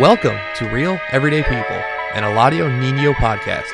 Welcome to Real Everyday People, an Eladio Nino podcast.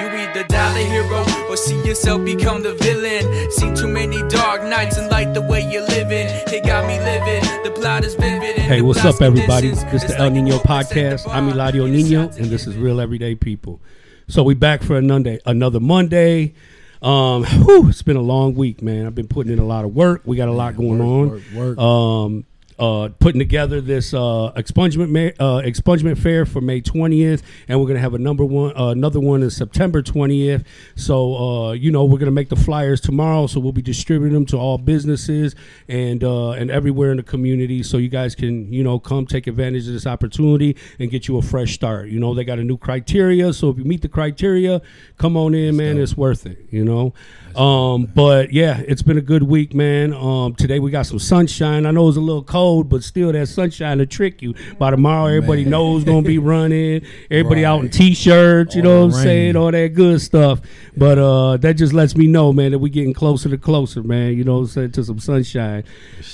You either die the hero or see yourself become the villain. Seen too many dark nights and like the way you're living. It got me living. The plot is vivid. Hey, what's up, everybody? This is the El Nino podcast. I'm. Eladio Nino, and this is. Real Everyday People. So we back for another another Monday. Um, whew, it's been a long week, man. I've been putting in a lot of work. We got a lot going on. work, work. Um, uh, putting together this uh, expungement ma- uh, expungement fair for May 20th, and we're gonna have a number one uh, another one in September 20th. So uh, you know we're gonna make the flyers tomorrow, so we'll be distributing them to all businesses and uh, and everywhere in the community, so you guys can you know come take advantage of this opportunity and get you a fresh start. You know they got a new criteria, so if you meet the criteria, come on in, man. It's worth it. You know. Um, but yeah, it's been a good week, man. Um, today we got some sunshine. I know it's a little cold, but still that sunshine to trick you. By tomorrow, everybody Man. knows gonna be running. Everybody out in t-shirts, you All know what I'm saying, all that good stuff. But uh, that just lets me know, man, that we're getting closer to closer, man. You know what I'm saying, to some sunshine.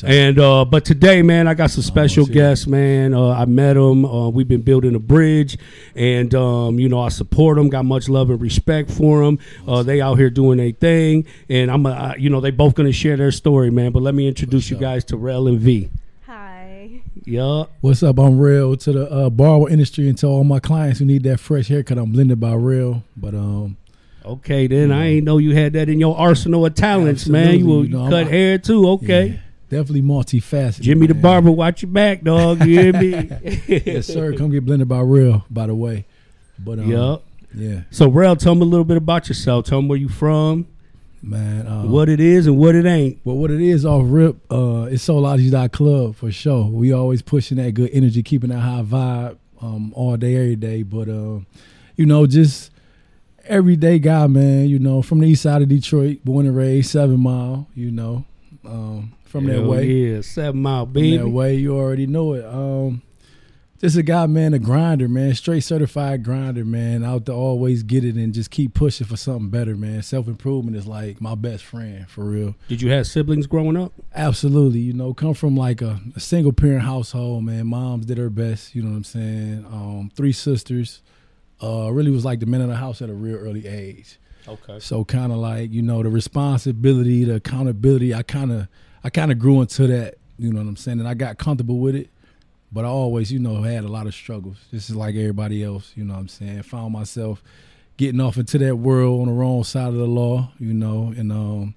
And uh, but today, man, I got some special guests, man. Uh, I met them. Uh, we've been building a bridge, and um, you know I support them. Got much love and respect for them. Uh, they out here doing their thing, and I'm, uh, you know, they both gonna share their story, man. But let me introduce you sure. guys to Rel and V. Hi. Yeah, What's up? I'm Real to the uh, barber industry and to all my clients who need that fresh haircut. I'm blended by Real, but um, okay. Then I ain't know you had that in your arsenal of talents, man. You will You know, cut I'm- hair too, okay? yeah, definitely multifaceted. Jimmy the barber, watch your back, dog. You hear me? yes, sir. Come get blended by Real, by the way. But um, Yup. yeah, So, Rel, tell me a little bit about yourself. Tell me where you from, man. Uh, what it is, and what it ain't. Well, what it is off rip, uh, it's Club for sure. We always pushing that good energy, keeping that high vibe um, all day, every day. But, uh, you know, just everyday guy, man, you know, from the east side of Detroit, born and raised, seven mile, you know, um, from that Hell way. yeah, seven mile From baby. that way, you already know it. Um, just a guy, man, a grinder, man, straight certified grinder, man, out to always get it and just keep pushing for something better, man. Self improvement is like my best friend, for real. Did you have siblings growing up? Absolutely, you know, come from like a, a single parent household, man. Mom's did her best, you know what I'm saying. Um, three sisters, uh, really was like the man of the house at a real early age. Okay. So kind of like you know the responsibility, the accountability. I kind of I kind of grew into that, you know what I'm saying, and I got comfortable with it. But I always, you know, had a lot of struggles. Just like everybody else, you know what I'm saying. Found myself getting off into that world on the wrong side of the law, you know, and um,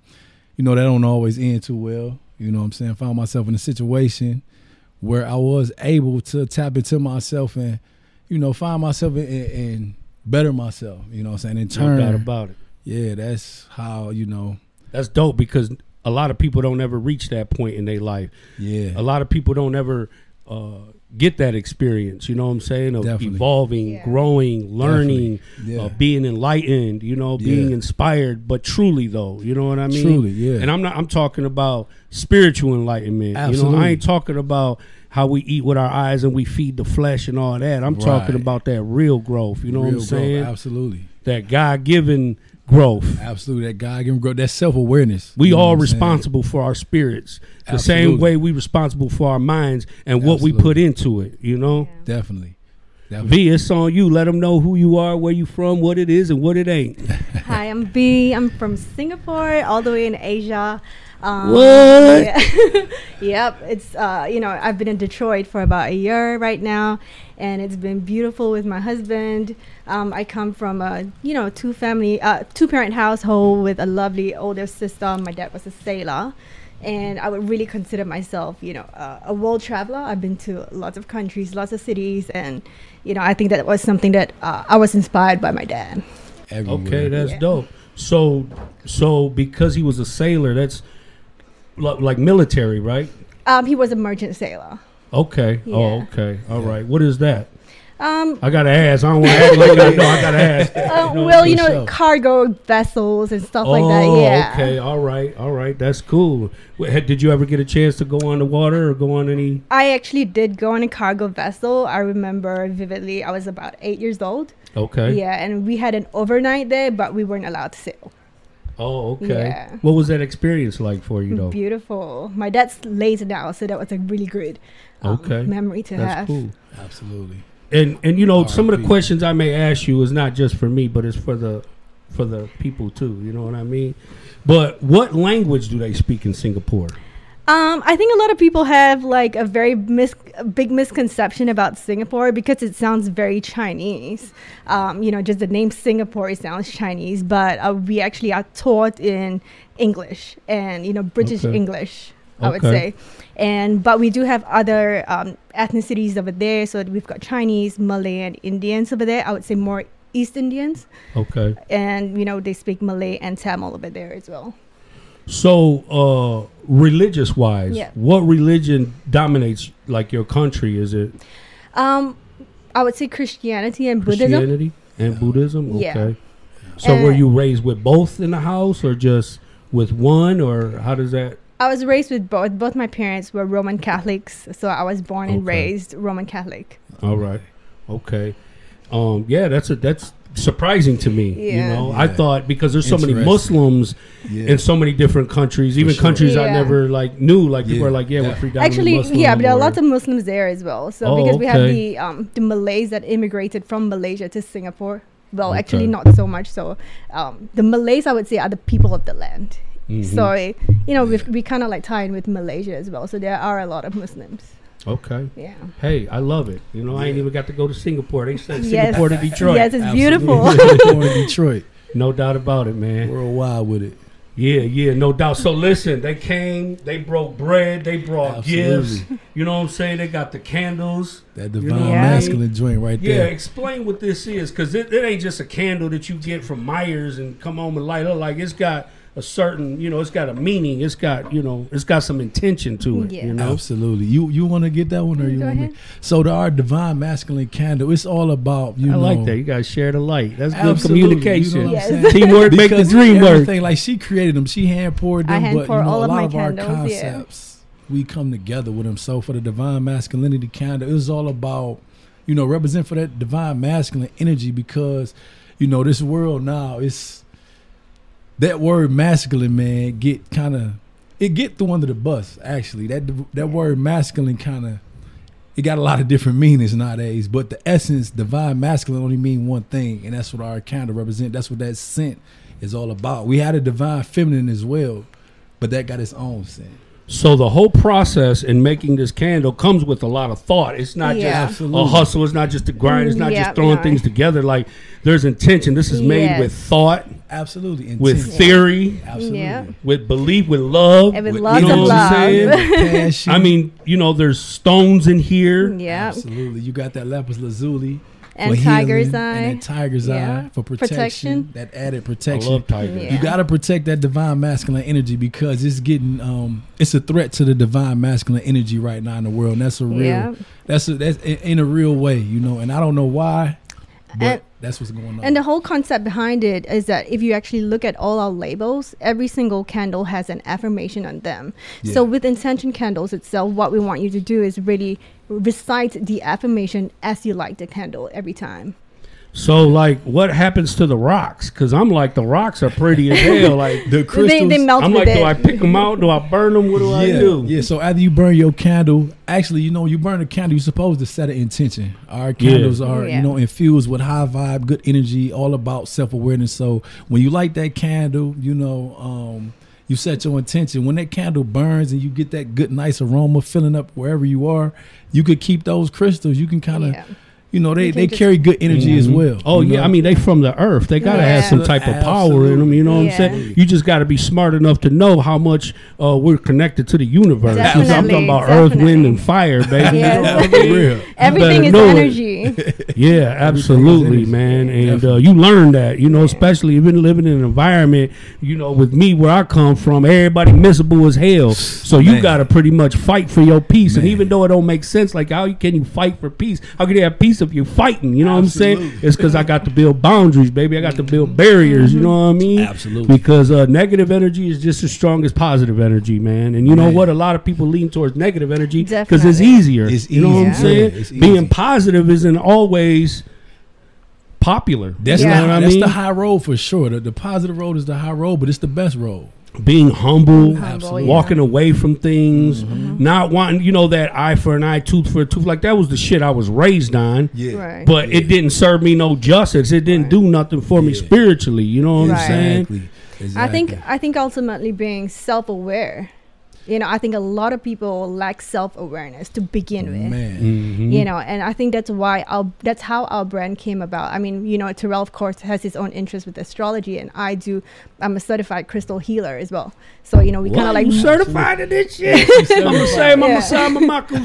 you know that don't always end too well. You know what I'm saying. Found myself in a situation where I was able to tap into myself and, you know, find myself and, and better myself. You know what I'm saying. In turn, No doubt about it. yeah, that's how you know. That's dope because a lot of people don't ever reach that point in their life. Yeah, A lot of people don't ever uh, get that experience. You know what I'm saying? Of Definitely. evolving, Yeah. growing, learning, Yeah. uh, being enlightened. You know, being Yeah. inspired. But truly, though, you know what I mean? Truly, yeah. And I'm not. I'm talking about spiritual enlightenment. You know, I ain't talking about how we eat with our eyes and we feed the flesh and all that. I'm talking about that real growth. You know what I'm growth, saying? Absolutely, That God given growth. absolutely. That God given growth, that self awareness. We all responsible for our spirits. The same way we responsible for our minds and what we put into it, you know? Definitely, definitely. V, it's on you. Let them know who you are, where you from, what it is, and what it ain't. Hi, I'm V. I'm from Singapore, all the way in Asia. Um, What? yeah. yep. It's uh, you know, I've been in Detroit for about a year right now, and it's been beautiful with my husband. Um, I come from a you know two family, uh, two parent household with a lovely older sister. My dad was a sailor. And I would really consider myself, you know, uh, a world traveler. I've been to lots of countries, lots of cities, and you know, I think that was something that uh, I was inspired by my dad. Everywhere. Okay, that's Yeah. dope. So, so because he was a sailor, that's li- like military, right? Um, he was a merchant sailor. Okay. Oh, Yeah. okay. All right. What is that? Um, I gotta ask. I don't want to act like I know. I gotta ask. uh, well, you know, sure. cargo vessels and stuff oh, like that. Yeah. okay. All right. All right. That's cool. Did you ever get a chance to go on the water or go on any? I actually did go on a cargo vessel. I remember vividly. I was about eight years old. Okay. Yeah, and we had an overnight there, but we weren't allowed to sail. Oh, okay. Yeah. What was that experience like for you though? Beautiful. My dad's later now, so that was a really good um, Okay. memory to That's have. cool. Absolutely. And and you know some of the questions I may ask you is not just for me, but it's for the for the people too. You know what I mean? But what language do they speak in Singapore? Um, I think a lot of people have like a very mis- a big misconception about Singapore because it sounds very Chinese. Um, you know, just the name Singapore sounds Chinese, but uh, we actually are taught in English and you know British Okay. English. I would Okay. say, and but we do have other um, ethnicities over there. So we've got Chinese, Malay, and Indians over there. I would say more East Indians, Okay. and you know they speak Malay and Tamil over there as well. So, uh, religious wise, Yeah. what religion dominates like your country? Is it Um, I would say Christianity and Buddhism. Christianity and Buddhism? Yeah. Okay. So, were Uh, you raised with both in the house, or just with one, or how does that? I was raised with both. Both my parents were Roman Catholics, so I was born and raised Roman Catholic. All right. Okay. Um. Yeah. That's a that's surprising to me. You Yeah. know, I thought because there's so many Muslims Yeah. in so many different countries, even sure. countries I never like knew. Like people Yeah. are like, yeah, we're Yeah. predominantly Actually, Muslim. yeah, but there are or- lots of Muslims there as well. So Oh, because we have the um, the Malays that immigrated from Malaysia to Singapore. Well, Okay. actually, not so much. So um, the Malays, I would say, are the people of the land. Mhm. So you know, we we kind of like tie in with Malaysia as well. So there are a lot of Muslims. Okay. Yeah. Hey, I love it. You know, I ain't even got to go to Singapore. They sent Yes. Singapore to Detroit. Yes, it's Absolutely. beautiful. Singapore and Detroit. No doubt about it, man. Worldwide with it. Yeah, yeah, no doubt. So listen, they came, they broke bread, they brought gifts. You know what I'm saying? They got the candles. That You divine know what I masculine joint right Yeah, there. Yeah, explain what this is, because it, it ain't just a candle that you get from Meijer and come home and light up. Like it's got a certain, you know, it's got a meaning. It's got, you know, it's got some intention to it. Yeah. You know, Absolutely. You you want to get that one or Mm, you go want me? So the our divine masculine candle. It's all about you I know. like that. You guys share the light. That's good communication. You know what Yes. I'm saying? Teamwork make the dream work. everything, like she created them, she hand poured I them, hand but pour you know, all a of lot my of our candles, yeah. concepts we come together with them. So for the divine masculinity candle, it's all about you know represent for that divine masculine energy because you know this world now is that word masculine man get kind of it get through under the bus actually. That that word masculine kind of it got a lot of different meanings nowadays but the essence divine masculine only mean one thing and that's what our kind of represent that's what that scent is all about. We had a divine feminine as well but that got its own scent So the whole process in making this candle comes with a lot of thought. It's not Yeah. just a hustle. It's not just a grind. It's not Yeah, just throwing no. things together. Like there's intention. This is made Yes. with thought, absolutely with intense. theory, absolutely Yeah. with belief, with love. And with you lots know of what I'm love. saying? With. I mean, you know, there's stones in here. Yeah. Absolutely. You got that lapis lazuli And for tiger's healing, eye. and that tiger's Yeah. eye for protection, Protection. That added protection. I protection. love tigers. Yeah. You got to protect that divine masculine energy because it's getting um it's a threat to the divine masculine energy right now in the world. And that's a real Yeah. that's a, that's in, in a real way, you know. And I don't know why, but And- that's what's going on. And the whole concept behind it is that if you actually look at all our labels, every single candle has an affirmation on them. So with intention candles itself, what we want you to do is really recite the affirmation as you light the candle every time. So, like, what happens to the rocks? Because I'm like, the rocks are pretty as hell. Like, the crystals. they melt I'm like, do I pick them out? Do I burn them? What do I do? yeah. So after you burn your candle, actually, you know, you burn a candle, you're supposed to set an intention. Our candles are, Yeah. you know, infused with high vibe, good energy, all about self awareness. So when you light that candle, you know, um, you set your intention. When that candle burns and you get that good, nice aroma filling up wherever you are, you could keep those crystals. You can kind of, Yeah. You know, they, You they carry good energy as Mhm. well. Oh yeah, know? I mean they from the earth. They gotta have some type of power in them. You know what I'm saying? You just got to be smart enough to know how much uh, we're connected to the universe. 'Cause I'm talking about earth, wind, and fire, baby. Yes. You know what I For mean? real. Everything is know it. energy. Yeah, absolutely, man. And uh, you learn that, you know, especially you've been living in an environment, you know, with me where I come from, everybody miserable as hell. So you Man. got to pretty much fight for your peace. And even though it don't make sense, like how can you fight for peace? How can you have peace if you're fighting? You know what I'm saying? It's because I got to build boundaries, baby. I got to build barriers. You know what I mean? Absolutely. Because uh, negative energy is just as strong as positive energy, man. And you know Man. what? A lot of people lean towards negative energy because it's easier. It's you know what I'm saying? Yeah, Being positive isn't always popular. That's, Yeah. the, You what I that's mean? the high road for sure. The, the positive road is the high road, but it's the best road. Being humble, Humble, yeah. walking away from things, Mm-hmm. not wanting, you know, that eye for an eye, tooth for a tooth. Like that was the shit I was raised on. Yeah. Right. But it didn't serve me no justice. It didn't do nothing for me spiritually. You know what Right. I'm saying? Exactly. exactly. I think I think ultimately being self-aware. You know, I think a lot of people lack self-awareness to begin with. man. Mhm. You know, and I think that's why our that's how our brand came about. I mean, you know, Terrell of course has his own interest with astrology, and I do. I'm a certified crystal healer as well. So you know, we kind of like you certified in this shit. I'm gonna say I'm Yeah. a Sama Maku.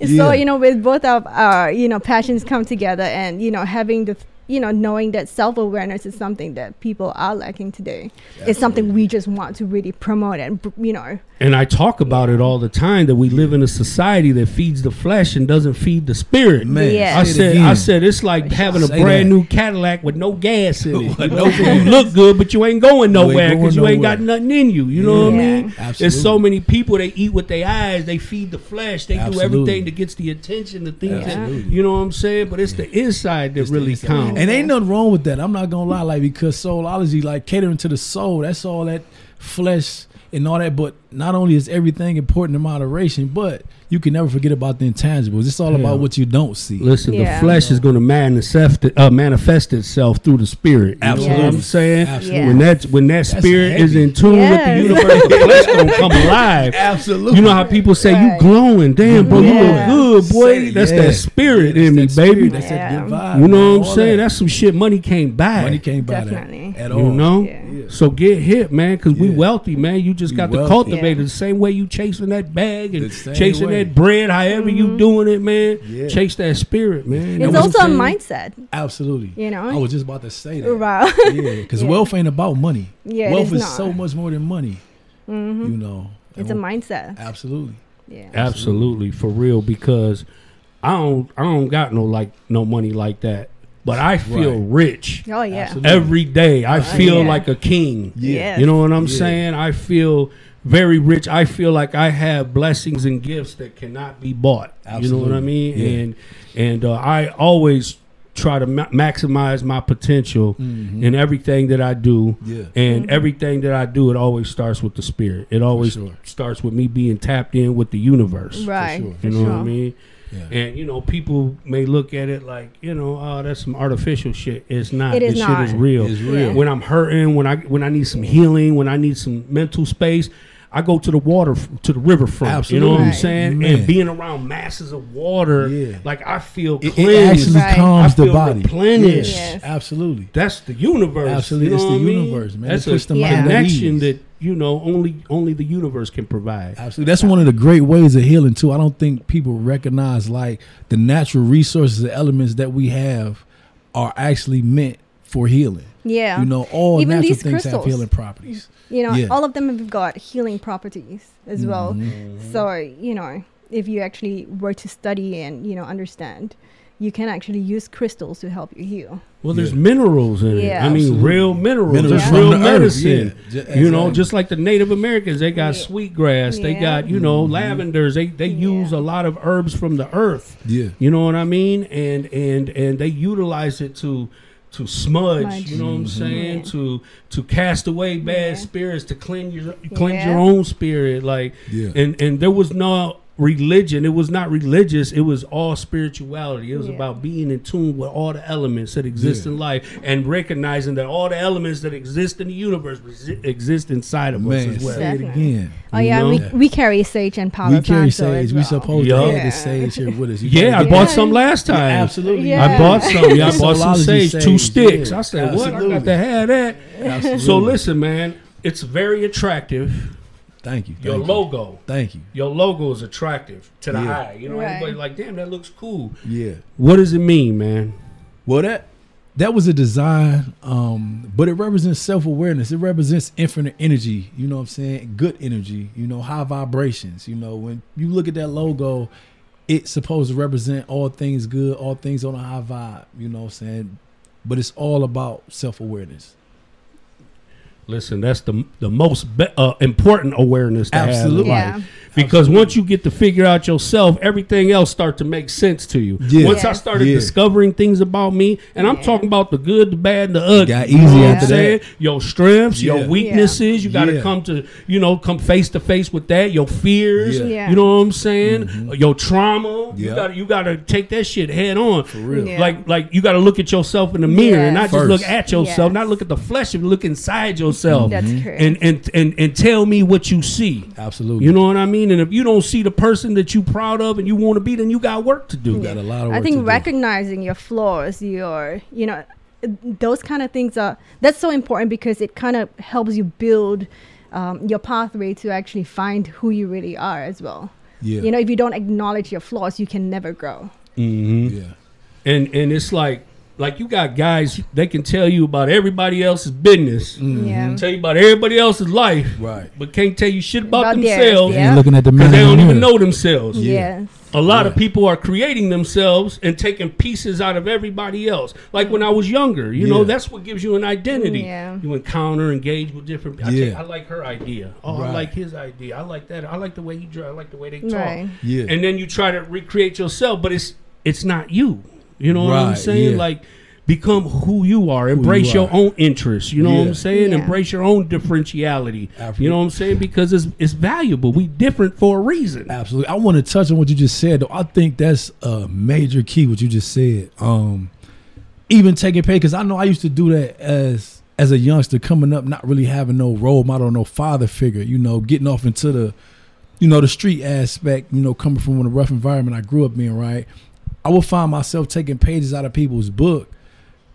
Yeah. So you know, with both of our you know passions come together, and you know, having the you know knowing that self awareness is something that people are lacking today. It's something we just want to really promote and you know. And I talk about it all the time that we live in a society that feeds the flesh and doesn't feed the spirit. Man, Yeah. I said. I said, it's like having a brand that. new Cadillac with no gas in it. You, no so you look good, but you ain't going nowhere because you ain't got nothing in you. You know what I mean? Absolutely. There's so many people they eat with their eyes, they feed the flesh, they do everything that gets the attention, the things that you know what I'm saying. But it's the inside that It's really inside. counts. And ain't nothing wrong with that. I'm not gonna lie, like because soulology, like catering to the soul, that's all that flesh and all that. But not only is everything important in moderation, but you can never forget about the intangibles. It's all Yeah. about what you don't see. Listen, Yeah. the flesh is going to manifest uh, manifest itself through the spirit. You know what I'm saying? Absolutely. When that when that That's spirit is in tune with the Yes. universe, the flesh gonna come alive. Absolutely. You know how people say Right. you glowing, damn bro, you look good, boy. Say- That's yeah. that spirit Yeah, in me, that's that baby. spirit, That's that Yeah. good vibe. You know man, what I'm all saying? that. That's some shit money can't buy. money can't buy Definitely. that at all. you know. Yeah. Yeah. So get hit, man, because we wealthy, man. You just We got to cultivate it the same way you chasing that bag and chasing way. that bread, however Mm-hmm. you doing it, man. Yeah. Chase that spirit, man. It's Know also a mindset, Absolutely. you know. I was just about to say that. Wow. Yeah, because Yeah. wealth ain't about money. Yeah, wealth is is not. so much more than money. Mhm. You know, It's a mindset. Absolutely. Yeah. Absolutely, for real, because I don't I don't got no like no money like that. But I feel Right. rich Oh yeah. Absolutely. every day. I feel yeah. like a king. Yeah. You know what I'm Yeah. saying? I feel very rich. I feel like I have blessings and gifts that cannot be bought. You know what I mean? Yeah. And and uh, I always try to ma- maximize my potential Mhm. in everything that I do. Yeah. And everything that I do, it always starts with the spirit. It always sure. starts with me being tapped in with the universe. Right. sure. for You know what I mean? Yeah. And you know, people may look at it like, you know, oh, that's some artificial shit. It's not. It is this not. shit is real. It's real. When I'm hurting, when I when I need some healing, when I need some mental space, I go to the water, to the riverfront. You know what I'm saying? Man. And being around masses of water, Yeah. like I feel It, cleansed. it actually Right. calms I feel the body. replenished. Yes. Absolutely. That's the universe. Absolutely. You know It's the what I mean? universe, man. That's It puts a the mind connection ease. that you know only only the universe can provide. Absolutely. That's one of the great ways of healing too. I don't think people recognize like the natural resources and elements that we have are actually meant for healing. Yeah. You know, all Even natural these things have healing properties. You know, Yeah. all of them have got healing properties as well. Mhm. So, you know, if you actually were to study and, you know, understand, you can actually use crystals to help you heal. Well, there's Yeah. minerals in it. Yeah. I mean, Absolutely. real minerals. Minerals There's from real the earth, medicine. yeah. Ju- You know, just like the Native Americans, they got Yeah. sweetgrass. They Yeah. got you know Mhm. lavenders. They they use a lot of herbs from the earth. yeah. You know what I mean? And and and they utilize it to to smudge. Smudge. You know what I'm Mhm. saying? Yeah. To to cast away bad Yeah. spirits, to cleanse your cleanse Yeah. your own spirit. Like Yeah. and and there was no religion it was not religious it was all spirituality it was Yeah. about being in tune with all the elements that exist Yeah. in life and recognizing that all the elements that exist in the universe resi- exist inside of Man, us as well say it again. Oh, You yeah. know? We, we carry sage and powder We carry plants, sage. as We supposed Yeah. to have Yeah. the sage here with us. You yeah i bought some last time Yeah, absolutely. Yeah. I bought some. Yeah, I bought some Soulology sage, two sticks. yeah. I said, "What? I Absolutely. got to have that." Absolutely. So listen, man, it's very attractive. Thank you. Your Thank you. logo, Thank you. your logo is attractive to the Yeah. eye. You know, Right. everybody like, "Damn, that looks cool." Yeah. What does it mean, man? Well, that that was a design, um, but it represents self awareness. It represents infinite energy. You know what I'm saying? Good energy. You know, high vibrations. You know, when you look at that logo, it's supposed to represent all things good, all things on a high vibe. You know what I'm saying? But it's all about self awareness. Listen, that's the the most be- uh, important awareness to Absolutely. have. in Yeah. life. Because once you get to figure out yourself, everything else start to make sense to you. Yeah. Once I started Yeah. discovering things about me, and I'm talking about the good, the bad, and the ugly. Got you easy know after that. Your strengths, Yeah. your weaknesses. You got to Yeah. come to, you know, come face to face with that. Your fears. Yeah. Yeah. You know what I'm saying? Mm-hmm. Your trauma. You Yeah. got to you got to take that shit head on. For real. Yeah. Like like you got to look at yourself in the mirror and Yes. not just look at yourself, Yes. not look at the flesh, and look inside yourself. That's mm-hmm. correct. And, and and and tell me what you see. Absolutely. You know what I mean? And if you don't see the person that you proud of and you want to be, then you got work to do. got a lot of I think to do. recognizing your flaws, your you know, those kind of things are that's so important because it kind of helps you build um, your pathway to actually find who you really are as well. Yeah. You know, if you don't acknowledge your flaws, you can never grow. Mm-hmm. Yeah. And and it's like like you got guys they can tell you about everybody else's business, mm-hmm. Yeah. tell you about everybody else's life, Right. but can't tell you shit about, About themselves yeah. You're looking at the because they don't even know themselves. Yes. A lot of people are creating themselves and taking pieces out of everybody else. Like when I was younger, you know, that's what gives you an identity. Yeah. You encounter, engage with different. I, Yeah. take, I like her idea. Oh, I like his idea. I like that. I like the way he draw. I like the way they talk. Right. Yeah. And then you try to recreate yourself, but it's it's not you. You know what I'm saying? yeah. Like become who you are. Embrace you your are. own interests. You know what I'm saying? Yeah. Embrace your own differentiality. Absolutely. You know what I'm saying? Because it's it's valuable. We different for a reason. Absolutely. I want to touch on what you just said. Though I think that's a major key. What you just said. Um, even taking pay because I know I used to do that as as a youngster coming up, not really having no role model, no father figure. You know, getting off into the, you know, the street aspect. You know, coming from a rough environment I grew up in. Right, I would find myself taking pages out of people's book,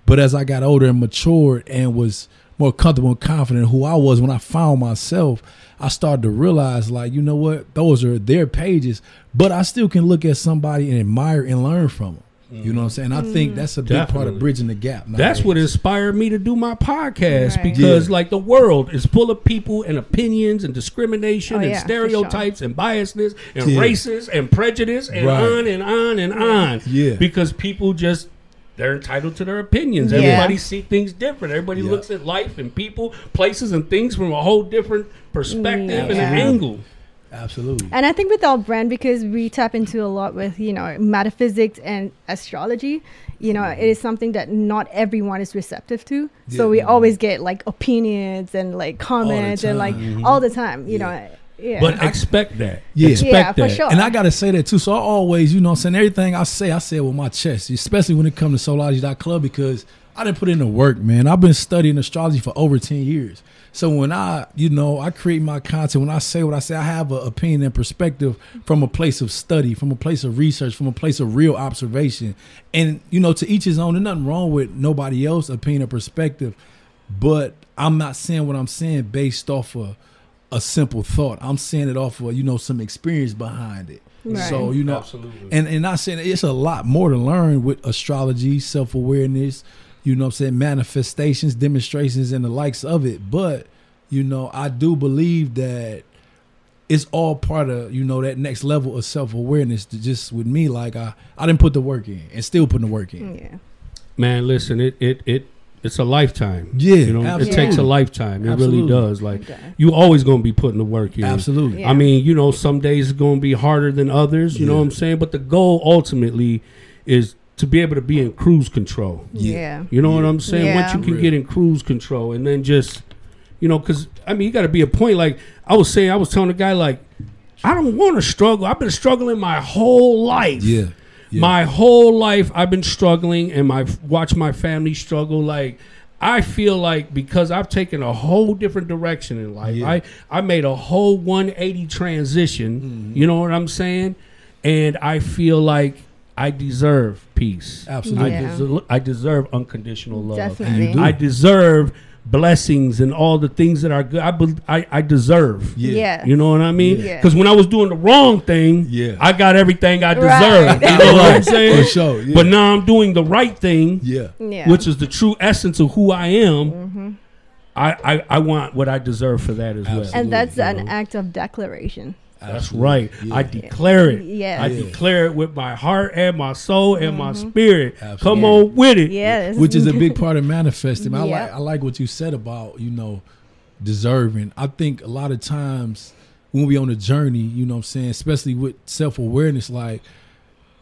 but as I got older and matured and was more comfortable and confident who I was when I found myself, I started to realize like, you know what, those are their pages, but I still can look at somebody and admire and learn from them. You know what I'm saying? I think mm-hmm. that's a big part of bridging the gap. That's what inspired me to do my podcast Right. because, Yeah. like, the world is full of people and opinions and discrimination Oh, and yeah, for stereotypes and biasness and Yeah. races and prejudice and Right. on and on and on. Yeah. Because people just they're entitled to their opinions. Yeah. Everybody see things different. Everybody Yeah. looks at life and people, places, and things from a whole different perspective mm, and Yeah. angle. Absolutely. And I think with our brand, because we tap into a lot with, you know, metaphysics and astrology, you know, it is something that not everyone is receptive to. So Yeah. we always get like opinions and like comments and like time. all the time, you Yeah. know. Yeah. But expect that. Yeah. Expect Yeah, for that. sure. And I gotta say that too. So I always, you know, saying everything I say, I say it with my chest, especially when it comes to Soulology.club because I didn't put in the work, man. I've been studying astrology for over 10 years. So when I, you know, I create my content, when I say what I say, I have an opinion and perspective from a place of study, from a place of research, from a place of real observation. And, you know, to each his own, there's nothing wrong with nobody else opinion or perspective. But I'm not saying what I'm saying based off of a simple thought. I'm saying it off of, you know, some experience behind it. Right. So, you know, Absolutely. and and not saying it's a lot more to learn with astrology, self awareness, you know what I'm saying, manifestations, demonstrations, and the likes of it. But, you know, I do believe that it's all part of, you know, that next level of self awareness just with me, like I, I didn't put the work in and still putting the work in. yeah. Man, listen, it it it it's a lifetime. Yeah, you know, absolutely. it takes a lifetime. It Absolutely. really does. Like Okay. you always gonna be putting the work in. Absolutely. Yeah. I mean, you know, some days it's gonna be harder than others. You know what I'm saying? But the goal ultimately is to be able to be in cruise control. Yeah. Yeah. You know what I'm saying? Yeah. Once you can Real. get in cruise control, and then just, you know, because I mean, you got to be a point. Like I was saying, I was telling the guy, like, I don't want to struggle. I've been struggling my whole life. Yeah. Yeah. My whole life, I've been struggling, and my watch my family struggle. Like I feel like because I've taken a whole different direction in life, Yeah. I I made a whole 180 transition. Mm-hmm. You know what I'm saying? And I feel like I deserve peace. Absolutely. I, Yeah. deser- I deserve unconditional love. Definitely. You do. I deserve blessings and all the things that are good. I be- I, I deserve. Yeah. Yeah. You know what I mean? Yeah. Because when I was doing the wrong thing, Yeah. I got everything I Right. You know what I'm saying? For sure. Yeah. But now I'm doing the right thing, yeah. Yeah. which is the true essence of who I am. Mm-hmm. I, I, I want what I deserve for that as well. And that's You an know? act of declaration. That's right. Yeah. I declare it. Yeah. I Yeah. declare it with my heart and my soul and my mm-hmm. spirit. Come Absolutely. on with it. Yes. which is a big part of manifesting. I Yeah. like I like what you said about you know deserving. I think a lot of times when we on a journey, you know what I'm saying, especially with self awareness, like,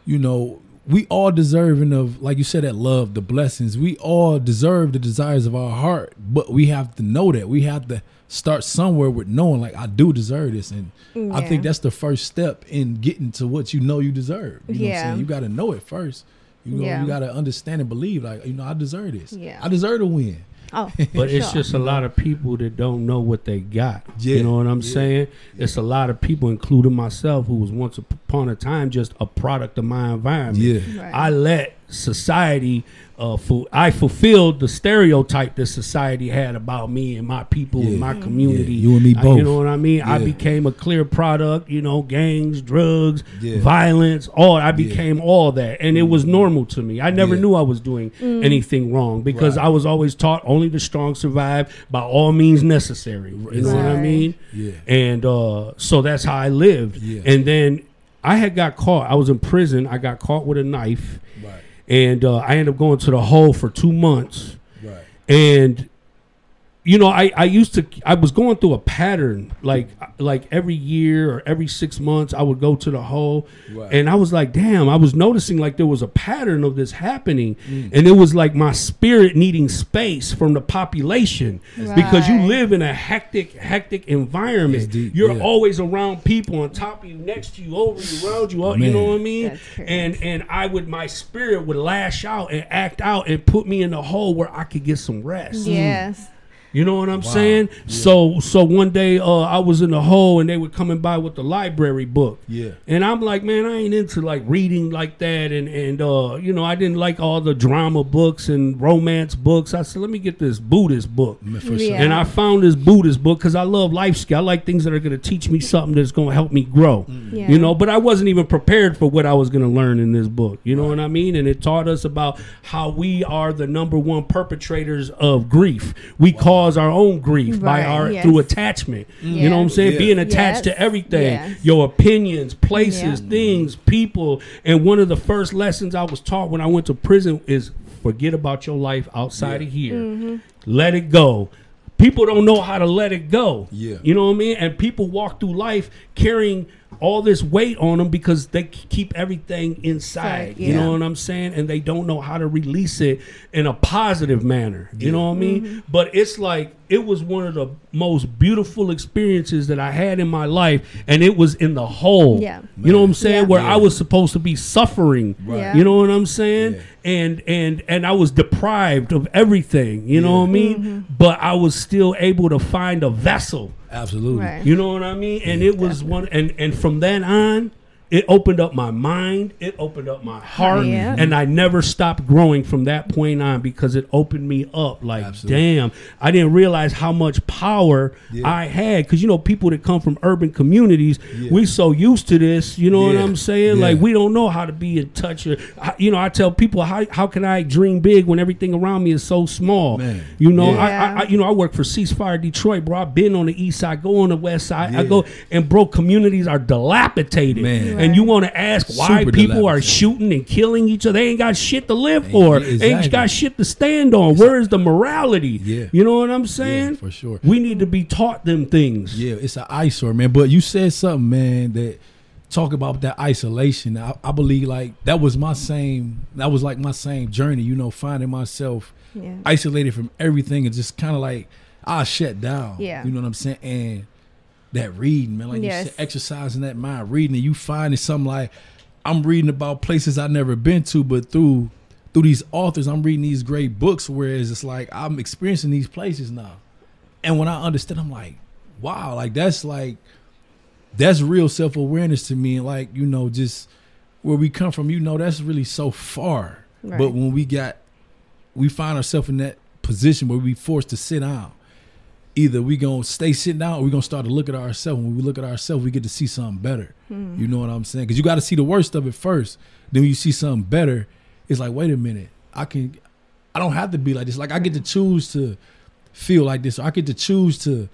you know, we all deserving of, like you said, that love, the blessings. We all deserve the desires of our heart, but we have to know that. We have to start somewhere with knowing, like, I do deserve this. And I think that's the first step in getting to what you know you deserve. You know what I'm Yeah. saying? You got to know it first. You know, Yeah. you got to understand and believe, like, you know, I deserve this. Yeah. I deserve to win. Oh, But it's sure. just a lot of people that don't know what they got. Yeah, You know what I'm yeah, saying? It's a lot of people, including myself, who was once upon a time just a product of my environment. Yeah. Right. I let society, uh, fu- I fulfilled the stereotype that society had about me and my people Yeah. and my community. Yeah, you and me I- both. you know what I mean? I became a clear product. You know, gangs, drugs, Yeah. violence. All I became all that, and it was normal to me. I never Yeah. knew I was doing anything wrong because Right. I was always taught only the strong survive by all means necessary. You know what I mean? Yeah. And uh, so that's how I lived. Yeah. And then I had got caught. I was in prison. I got caught with a knife, Right. And uh, I ended up going to the hole for two months. Right. And you know, I, I used to I was going through a pattern like like every year or every six months I would go to the hole, Right. and I was like, damn, I was noticing like there was a pattern of this happening, Mm. and it was like my spirit needing space from the population because you live in a hectic hectic environment. Deep, You're yeah. always around people on top of you, next to you, over you, around you. You know what I mean? And and I would my spirit would lash out and act out and put me in a hole where I could get some rest. yes. You know what I'm Wow. saying? So so one day uh, I was in the hole and they were coming by with the library book. Yeah. And I'm like, man, I ain't into like reading like that and and uh, you know, I didn't like all the drama books and romance books. I said, let me get this Buddhist book. Yeah. And I found this Buddhist book because I love life skill. I like things that are going to teach me something that's going to help me grow. Yeah. You know, but I wasn't even prepared for what I was going to learn in this book. You know what I mean? And it taught us about how we are the number one perpetrators of grief. We cause our own grief by our yes. through attachment. You know what I'm saying? Yeah. Being attached Yes. to everything, Yes. your opinions, places, Yeah. things, people. And one of the first lessons I was taught when I went to prison is forget about your life outside of here. Mm-hmm. Let it go. People don't know how to let it go. Yeah. You know what I mean? And people walk through life carrying all this weight on them because they keep everything inside. Right, You know what I'm saying? And they don't know how to release it in a positive manner. You know what I mean? Mm-hmm. But it's like it was one of the most beautiful experiences that I had in my life, and it was in the hole. Yeah. You know what I'm saying? Yeah. Where Yeah. I was supposed to be suffering. Right. Yeah. You know what I'm saying? Yeah. And and and I was deprived of everything. You know what I mean? Mm-hmm. But I was still able to find a vessel. Absolutely. Right. You know what I mean? And it was one and and from then on, it opened up my mind, it opened up my heart, Yeah. Mm-hmm. and I never stopped growing from that point on because it opened me up. Like, Absolutely. damn, I didn't realize how much power Yeah. I had. Because you know, people that come from urban communities, Yeah. we so used to this. You know what I'm saying? Yeah. Like, we don't know how to be in touch. Or, you know, I tell people, how how can I dream big when everything around me is so small? Man. You know, Yeah. I, I, I you know I work for Ceasefire Detroit, bro. I've been on the east side, go on the west side. I go and bro, communities are dilapidated. Man. And you want to ask why Super people are shooting and killing each other? They ain't got shit to live Ain't- for. Exactly. ain't got shit to stand on. Where is the morality? Yeah. You know what I'm saying? for sure. We need to be taught them things. Yeah, it's an eyesore, man. But you said something, man, that talk about that isolation. I, I believe like that was my same. That was like my same journey. You know, finding myself Yeah. isolated from everything and just kind of like I shut down. Yeah. you know what I'm saying. And that reading, man, like you Yes. said, exercising that mind, reading, and you finding something like I'm reading about places I've never been to, but through through these authors, I'm reading these great books. Whereas it's like I'm experiencing these places now, and when I understand, I'm like, wow, like that's like that's real self awareness to me, and like you know, just where we come from, you know, that's really so far. Right. But when we got, we find ourselves in that position where we forced to sit down. Either we gonna stay sitting down, or we gonna start to look at ourselves. When we look at ourselves, we get to see something better. Hmm. You know what I'm saying? Because you got to see the worst of it first. Then when you see something better, it's like, wait a minute, I can, I don't have to be like this. Like I get to choose to feel like this. Or I get to choose to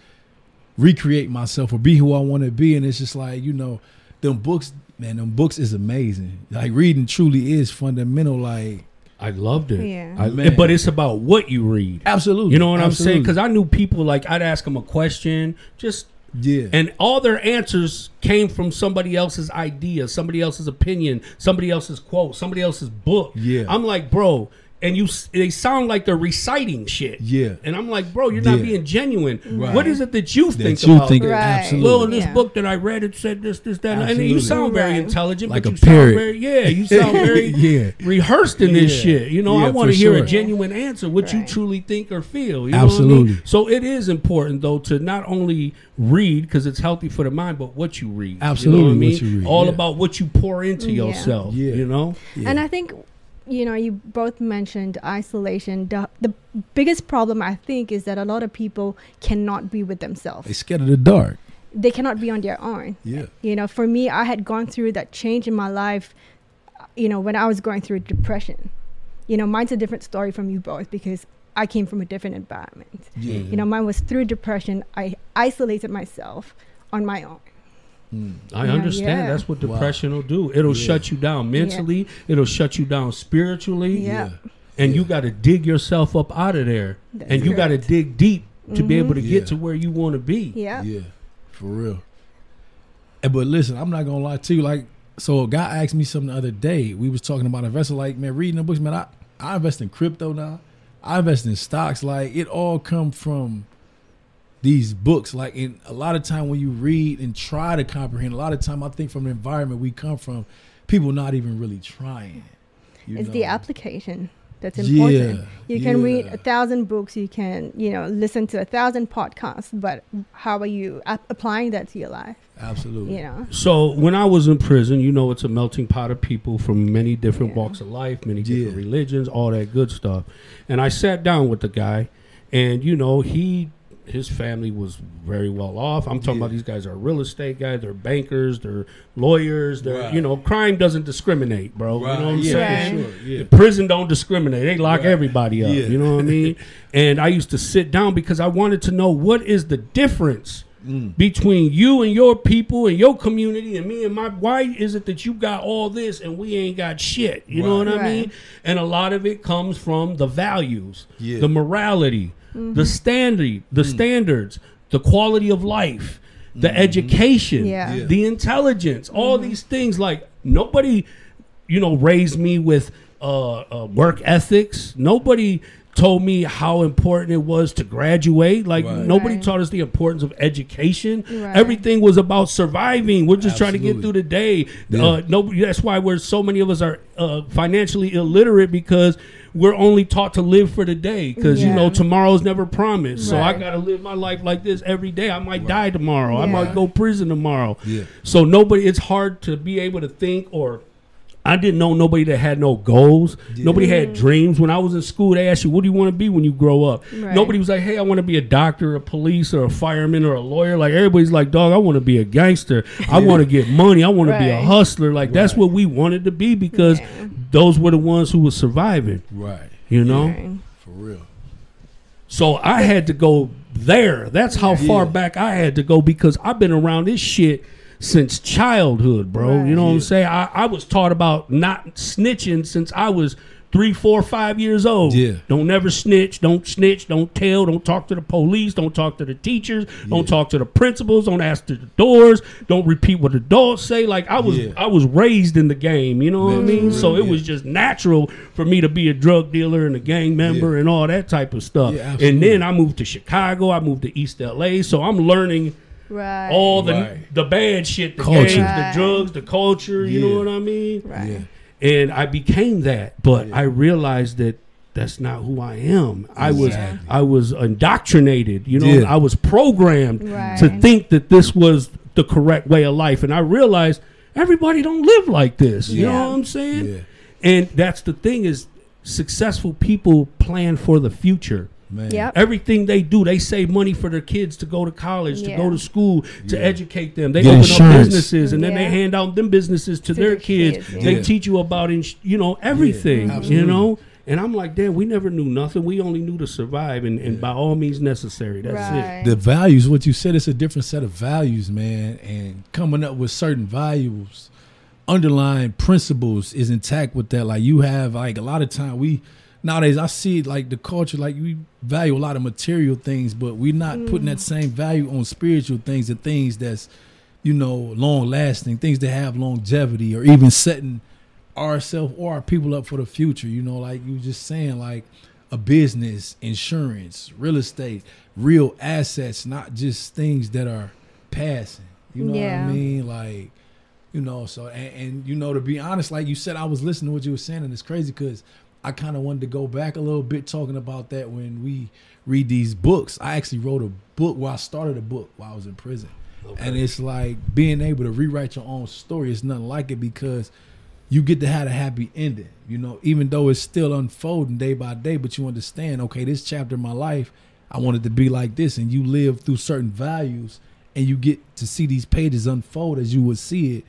recreate myself or be who I want to be. And it's just like, you know, them books, man, them books is amazing. Like reading truly is fundamental. Like I loved it. Yeah. I- but it's about what you read. absolutely. You know what I'm saying? Because I knew people like I'd ask them a question, just Yeah. And all their answers came from somebody else's idea, somebody else's opinion, somebody else's quote, somebody else's book. Yeah. I'm like, bro, and you they sound like they're reciting shit. Yeah. And I'm like, bro, you're not Yeah. being genuine. Right. What is it that you think you about? think Right. absolutely. well, in this Yeah. book that I read, it said this, this, that, and then you sound very Right. intelligent, Like but a you sound very, yeah, you sound very Yeah. rehearsed in this Yeah. shit. You know, I want to for hear a genuine answer, what you truly think or feel. You Know I mean? Absolutely. So it is important though to not only read because it's healthy for the mind, but what you read. Absolutely, you know what, I what mean? you read, All yeah. about what you pour into Yeah. yourself. Yeah. You know. Yeah. And I think, you know, you both mentioned isolation. The, the biggest problem, I think, is that a lot of people cannot be with themselves. they themselves. scared of the dark. They cannot be on their own. Yeah. You know, for me, I had gone through that change in my life, uh, you know, when I was going through depression. You know, mine's a different story from you both because I came from a different environment. Yeah. You know, mine was through depression. I isolated myself on my own. Mm. I Yeah, understand. yeah. That's what Wow. depression will do. It'll Yeah. shut you down mentally. It'll shut you down spiritually. Yeah. And Yeah. you got to dig yourself up out of there. That's and you got to dig deep to be Mhm. able to Yeah. get to where you want to be. Yeah. Yeah, for real. And, but listen, I'm not gonna lie to you. Like, so a guy asked me something the other day. We was talking about investing. Like, man, reading the books, man. I, I invest in crypto now. I invest in stocks. Like, it all come from these books. Like, in a lot of time when you read and try to comprehend, a lot of time I think from the environment we come from, people not even really trying. you it's know? the application that's Yeah, important. you can read a thousand books, you can, you know, listen to a thousand podcasts, but how are you ap- applying that to your life? Absolutely. You know, So when I was in prison, you know, it's a melting pot of people from many different Yeah. walks of life, many different religions, all that good stuff. And I sat down with the guy, and you know, he his family was very well off. I'm talking Yeah. about these guys are real estate guys, they're bankers, they're lawyers, they're Right. you know, crime doesn't discriminate, bro. You know what I'm yeah, saying? Sure. Yeah. Prison don't discriminate. They lock Right. everybody up. Yeah. You know what I mean? and I used to sit down because I wanted to know what is the difference Mm. between you and your people and your community and me and my why is it that you got all this and we ain't got shit you know Right. what i mean and a lot of it comes from the values Yeah. the morality the standard the standards the quality of life the education Yeah. Yeah. the intelligence all these things like nobody you know raised me with uh, uh work ethics nobody told me how important it was to graduate like Right. nobody Right. taught us the importance of education Right. everything was about surviving we're just trying to get through the day Yeah. uh nobody that's why we're so many of us are uh, financially illiterate because we're only taught to live for today day because you know tomorrow's never promised. So i gotta live my life like this every day. I might die tomorrow. I might go prison tomorrow. Yeah. so nobody it's hard to be able to think or I didn't know nobody that had no goals. Yeah. Nobody had mm-hmm. dreams. When I was in school, they asked you, "What do you want to be when you grow up?" Right. Nobody was like, "Hey, I want to be a doctor, a police, or a fireman, or a lawyer." Like everybody's like, "Dog, I want to be a gangster. I want to get money. I want to be a hustler." Like that's what we wanted to be because Yeah. those were the ones who were surviving. Right. You know. Right. For real. So I had to go there. That's how far back I had to go because I've been around this shit since childhood, bro. Right. You know what I'm saying? I, I was taught about not snitching since I was three, four, five years old. Yeah. Don't never snitch. Don't snitch. Don't tell. Don't talk to the police. Don't talk to the teachers. Don't talk to the principals. Don't ask to the doors. Don't repeat what adults say. Like I was, Yeah. I was raised in the game. You know what I mean? So it yeah. was just natural for me to be a drug dealer and a gang member Yeah. and all that type of stuff. Yeah, and then I moved to Chicago. I moved to East LA. So I'm learning Right. all the Right. the bad shit, the Culture. gangs, Right. the drugs, the culture. You know what I mean? Right. Yeah. And I became that, but Yeah. I realized that that's not who I am. I was I was indoctrinated. You know, Yeah. I was programmed Right. to think that this was the correct way of life, and I realized everybody don't live like this. You know what I'm saying? Yeah. And that's the thing is successful people plan for the future. Man. Yep. Everything they do, they save money for their kids to go to college, to go to school, to Yeah. educate them. They Get open insurance. up businesses and then they hand out them businesses to, To their their kids. kids, They teach you about, ins- you know, everything, you know? And I'm like, damn, we never knew nothing. We only knew to survive and, and by all means necessary. That's right. The values, what you said, it's a different set of values, man. And coming up with certain values, underlying principles is intact with that. Like you have, like a lot of time we nowadays I see like the culture like we value a lot of material things, but we're not putting that mm. same value on spiritual things and things that's you know long lasting, things that have longevity, or even setting ourselves or our people up for the future. You know, like you just saying, like a business, insurance, real estate, real assets, not just things that are passing. You know Yeah. what I mean? Like, you know, so and, and you know, to be honest, like you said, I was listening to what you were saying, and it's crazy because I kind of wanted to go back a little bit talking about that when we read these books. I actually wrote a book where I started a book while I was in prison. And it's like being able to rewrite your own story is nothing like it because you get to have a happy ending, you know, even though it's still unfolding day by day, but you understand, okay, this chapter of my life, I wanted to be like this, and you live through certain values and you get to see these pages unfold as you would see it,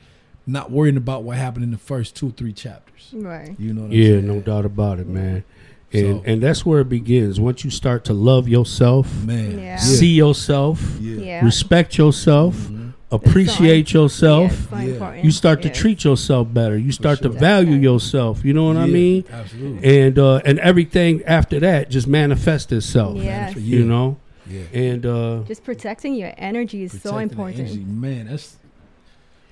not worrying about what happened in the first two, three chapters. Right. You know what I'm Yeah, saying? no doubt about it, man. And So- and that's where it begins. Once you start to love yourself, Man. Yeah. see yourself, Yeah. Yeah. respect yourself, Mhm. appreciate Yeah, yourself, it's so Yeah. you start to Yes. treat yourself better. You start to value Definitely. yourself. You know what I mean? Absolutely. And uh, and everything after that just manifests itself. Yes. You know, Yeah. and uh, Just protecting your energy is so Protecting the important. energy. Man, that's that's top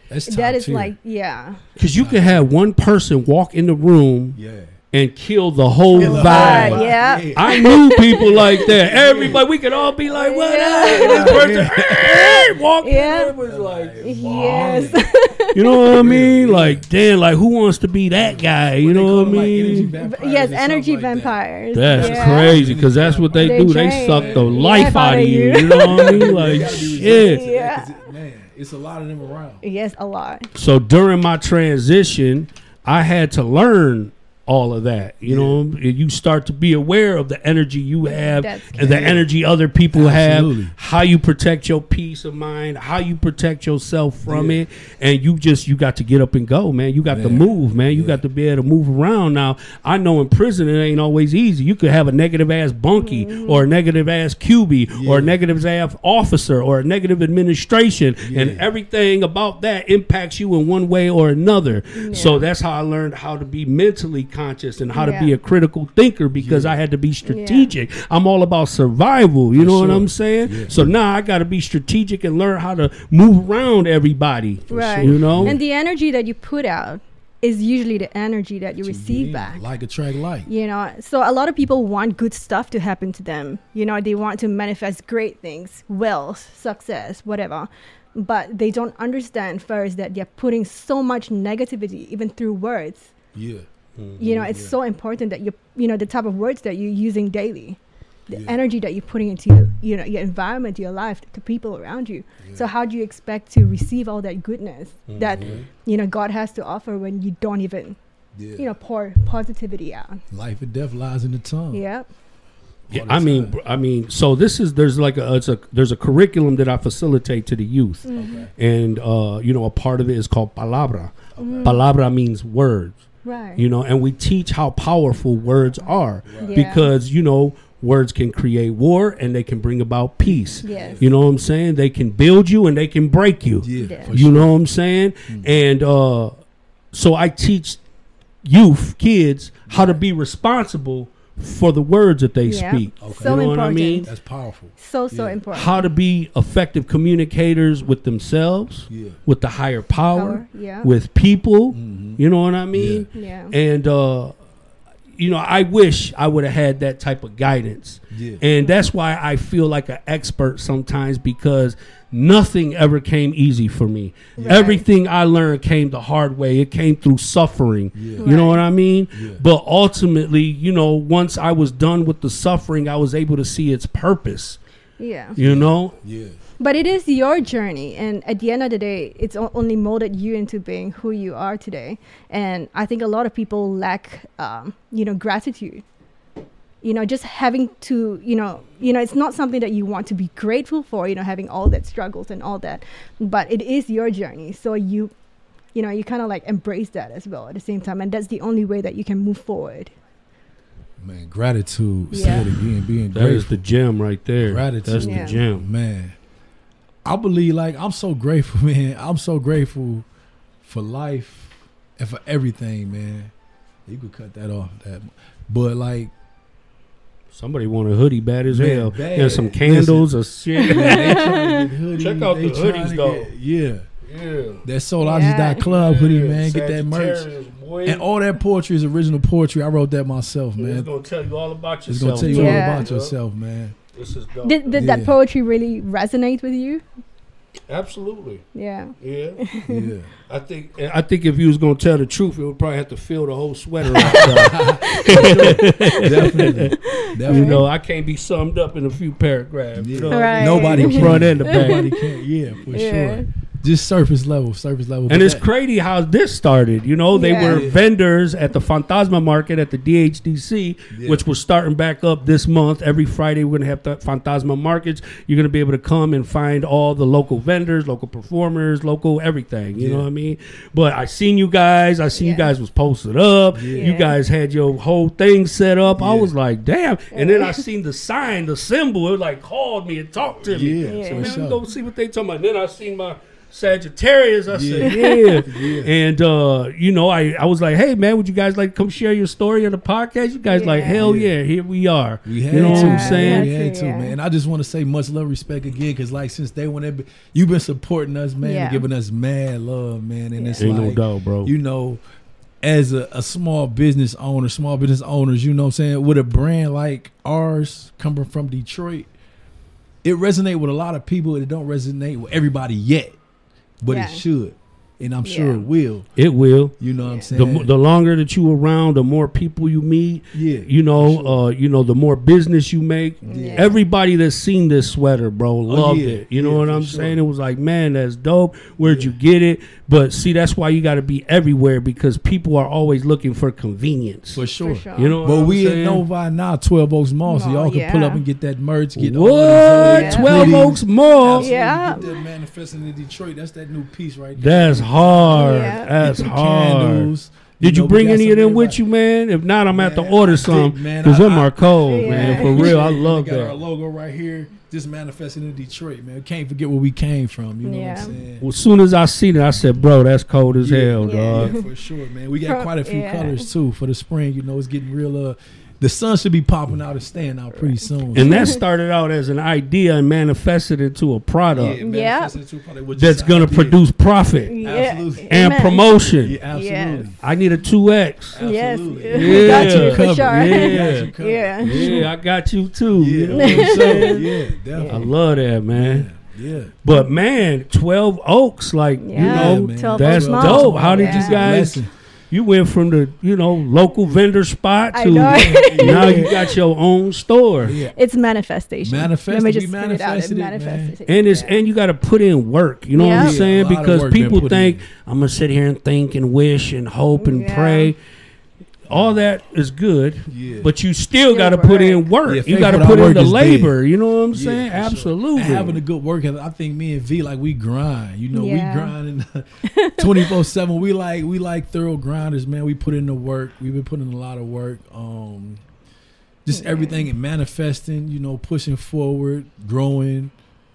That is tier. like, yeah. because you can have one person walk in the room yeah. and kill the whole Kill the vibe. vibe. Yeah. I knew people like that. Everybody, we could all be like, "What up?" And this person hey, walk Yeah. in, it was like, Yes. you know what I mean? Like, damn, like who wants to be that guy? You What know what I them, like, energy mean? vampires yes, energy something like that. vampires. That's yeah. crazy because that's what they, They do. They suck the the life life out out of of you. you. You know what I mean? Like, shit. resistant to Yeah. 'Cause it- man, it's a lot of them around. Yes, a lot. So during my transition, I had to learn all of that. You know, you start to be aware of the energy you have and the energy other people Absolutely. have, how you protect your peace of mind, how you protect yourself from Yeah. it, and you just you got to get up and go, man. You got to move, man. You Yeah. got to be able to move around. Now, I know in prison it ain't always easy. You could have a negative ass bunkie mm-hmm. or a negative ass QB or a negative ass officer or a negative administration, and everything about that impacts you in one way or another. So that's how I learned how to be mentally conscious and how to be a critical thinker because I had to be strategic. I'm all about survival. You For know what. I'm saying? Yeah. So now I got to be strategic and learn how to move around everybody. Right. You know? And the energy that you put out is usually the energy that you You receive get back. Like attract like. You know, so a lot of people want good stuff to happen to them. You know, they want to manifest great things, wealth, success, whatever. But they don't understand first that they're putting so much negativity, even through words. Yeah. You know, it's Yeah. so important that you, you know, the type of words that you're using daily, the Yeah. energy that you're putting into your, you know, your environment, your life, to people around you. So how do you expect to receive all that goodness that you know God has to offer when you don't even, Yeah. you know, pour positivity out? Life and death lies in the tongue. Yeah. Yeah, I mean, br- I mean, so this is there's like a it's a there's a curriculum that I facilitate to the youth, Mm-hmm. Okay. and uh, you know a part of it is called palabra. Palabra means words. Right. you know and we teach how powerful words are Yeah. because you know words can create war and they can bring about peace Yes. you know what i'm saying they can build you and they can break you Yeah. Yeah. you sure. know what i'm saying and uh so i teach youth kids how to be responsible for the words that they Yeah. speak Okay. So you know what i mean That's powerful. So so Yeah. important. how to be effective communicators with themselves Yeah. with the higher power, Power, yeah. with people Mhm. you know what i mean yeah. and uh you know i wish i would have had that type of guidance Yeah. and that's why i feel like an expert sometimes because nothing ever came easy for me Right. everything i learned came the hard way it came through suffering Yeah. you know what i mean Yeah. but ultimately you know once i was done with the suffering i was able to see its purpose yeah. you know Yeah. But it is your journey, and at the end of the day, it's only molded you into being who you are today. And I think a lot of people lack, um, you know, gratitude. You know, just having to, you know, you know, it's not something that you want to be grateful for. You know, having all that struggles and all that, but it is your journey. So you, you know, you kind of like embrace that as well at the same time, and that's the only way that you can move forward. Man, gratitude. Say Yeah. it again. Being that is grateful. the gem right there Gratitude. that's Yeah. the gem Man, I believe like I'm so grateful, man. I'm so grateful for life and for everything, man. You could cut that off. That, but like, Somebody want a hoodie bad as Man, hell. bad. Yeah, some candles or shit. man, they trying to get hoodies. Check out they the hoodies, to though. get- yeah, yeah. that Soulology Yeah. Club hoodie, man. Get that merch. Boy. And all that poetry is original poetry. I wrote that myself, man. It's man. gonna tell you all about yourself. It's gonna tell you Yeah. all about yourself, man. This is dope. Did, did Yeah. that poetry really resonate with you? Absolutely. Yeah. Yeah. Yeah. I think I think if you was gonna tell the truth, it would probably have to fill the whole sweater out. Definitely. Definitely. you know, I can't be summed up in a few paragraphs. You know, Right. Nobody can. Front and the back. Nobody can. Yeah, for Yeah. sure. Just surface level, surface level. And it's that- crazy how this started. You know, they Yeah. were Yeah. vendors at the Fantasma Market at the DHDC, Yeah. which was starting back up this month. Every Friday, we're going to have the Fantasma Markets. You're going to be able to come and find all the local vendors, local performers, local everything. You know what I mean? But I seen you guys. I seen you guys was posted up. Yeah. You guys had your whole thing set up. I was like, damn. And then I seen the sign, the symbol. It like called me and talked to me. Yeah, Yeah. So man, let me sure. go see what they talking about. Then I seen my Sagittarius. I said, Yeah. yeah. Yeah. And uh, you know, I, I was like, hey man, would you guys like to come share your story on the podcast? You guys like, hell Yeah. yeah, here we are. We had you know to, what I'm saying? We had to, to, yeah. man. And I just want to say much love, respect again, because like since day one, they've been- you've been supporting us, man, Yeah. and giving us mad love, man. And it's Ain't no doubt, bro. you know, as a, a small business owner, small business owners, you know what I'm saying, with a brand like ours coming from Detroit, it resonate with a lot of people. It don't resonate with everybody yet, but Yeah. it should. And I'm sure Yeah. it will. it will. You know what I'm saying? The, the longer that you around, the more people you meet. yeah. You know, sure. uh, you know, the more business you make. Yeah. Everybody that's seen this sweater, bro, loved Oh, yeah. it. You know what I'm sure. saying? It was like, man, that's dope. Where'd you get it? But see, that's why you got to be everywhere because people are always looking for convenience. for sure. For sure. You know, But I'm we saying? at Novi now, 12 Oaks Mall, so y'all can pull up and get that merch. Get all What? Yeah. Twelve. Oaks Mall. Absolutely. Yeah. Get that manifesting in Detroit. That's that new piece right there. That's hard. Yeah. That's hard. Candles. Did you, know, we bring any of them with everybody. you, man? If not, I'm gonna have to order some because I- them I- are cold, Yeah. man. For real, I love we got our logo right here. Just manifesting in Detroit, man. Can't forget where we came from. You know Yeah. what I'm saying? Well, as soon as I seen it, I said, "Bro, that's cold as Yeah. hell, Yeah. dog." Yeah, for sure, man. We got quite a few yeah. colors too for the spring. You know, it's getting real. Uh, the sun should be popping out and staying out pretty soon. And that started out as an idea and manifested into a product yeah, Yeah. manifesting into product, that's gonna produce profit Yeah. Absolutely. and Amen. promotion. Yeah, absolutely. Yes. I need a two X. Yes. Absolutely. We got you Yeah. for sure. Yeah. Got you. Yeah. Yeah, I got you too. Yeah, You know what I'm for saying? I love that, man. Yeah. But man, Twelve Oaks, like Yeah, you know, man. that's Oaks Mall. dope. How did Yeah. you guys? Blessing. You went from the you know local vendor spot to now you got your own store. Yeah. It's manifestation. Manifest- Let me just spit it out. manifested it, man. manifested. And it's Yeah. and you got to put in work. You know what I'm saying? a Because people think in. I'm gonna sit here and think and wish and hope and Yeah. pray. All that is good, Yeah. but you still Still got to put in work. work. Yeah, you got to put in the is labor. You know what I'm saying? for sure. Absolutely. And having a good work ethic. I think me and V like we grind. You know, Yeah. we grinding twenty four seven. We like we like thorough grinders, man. We put in the work. We've been putting in a lot of work. Um, just Yeah. everything and manifesting. You know, pushing forward, growing,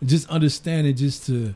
just understanding. Just to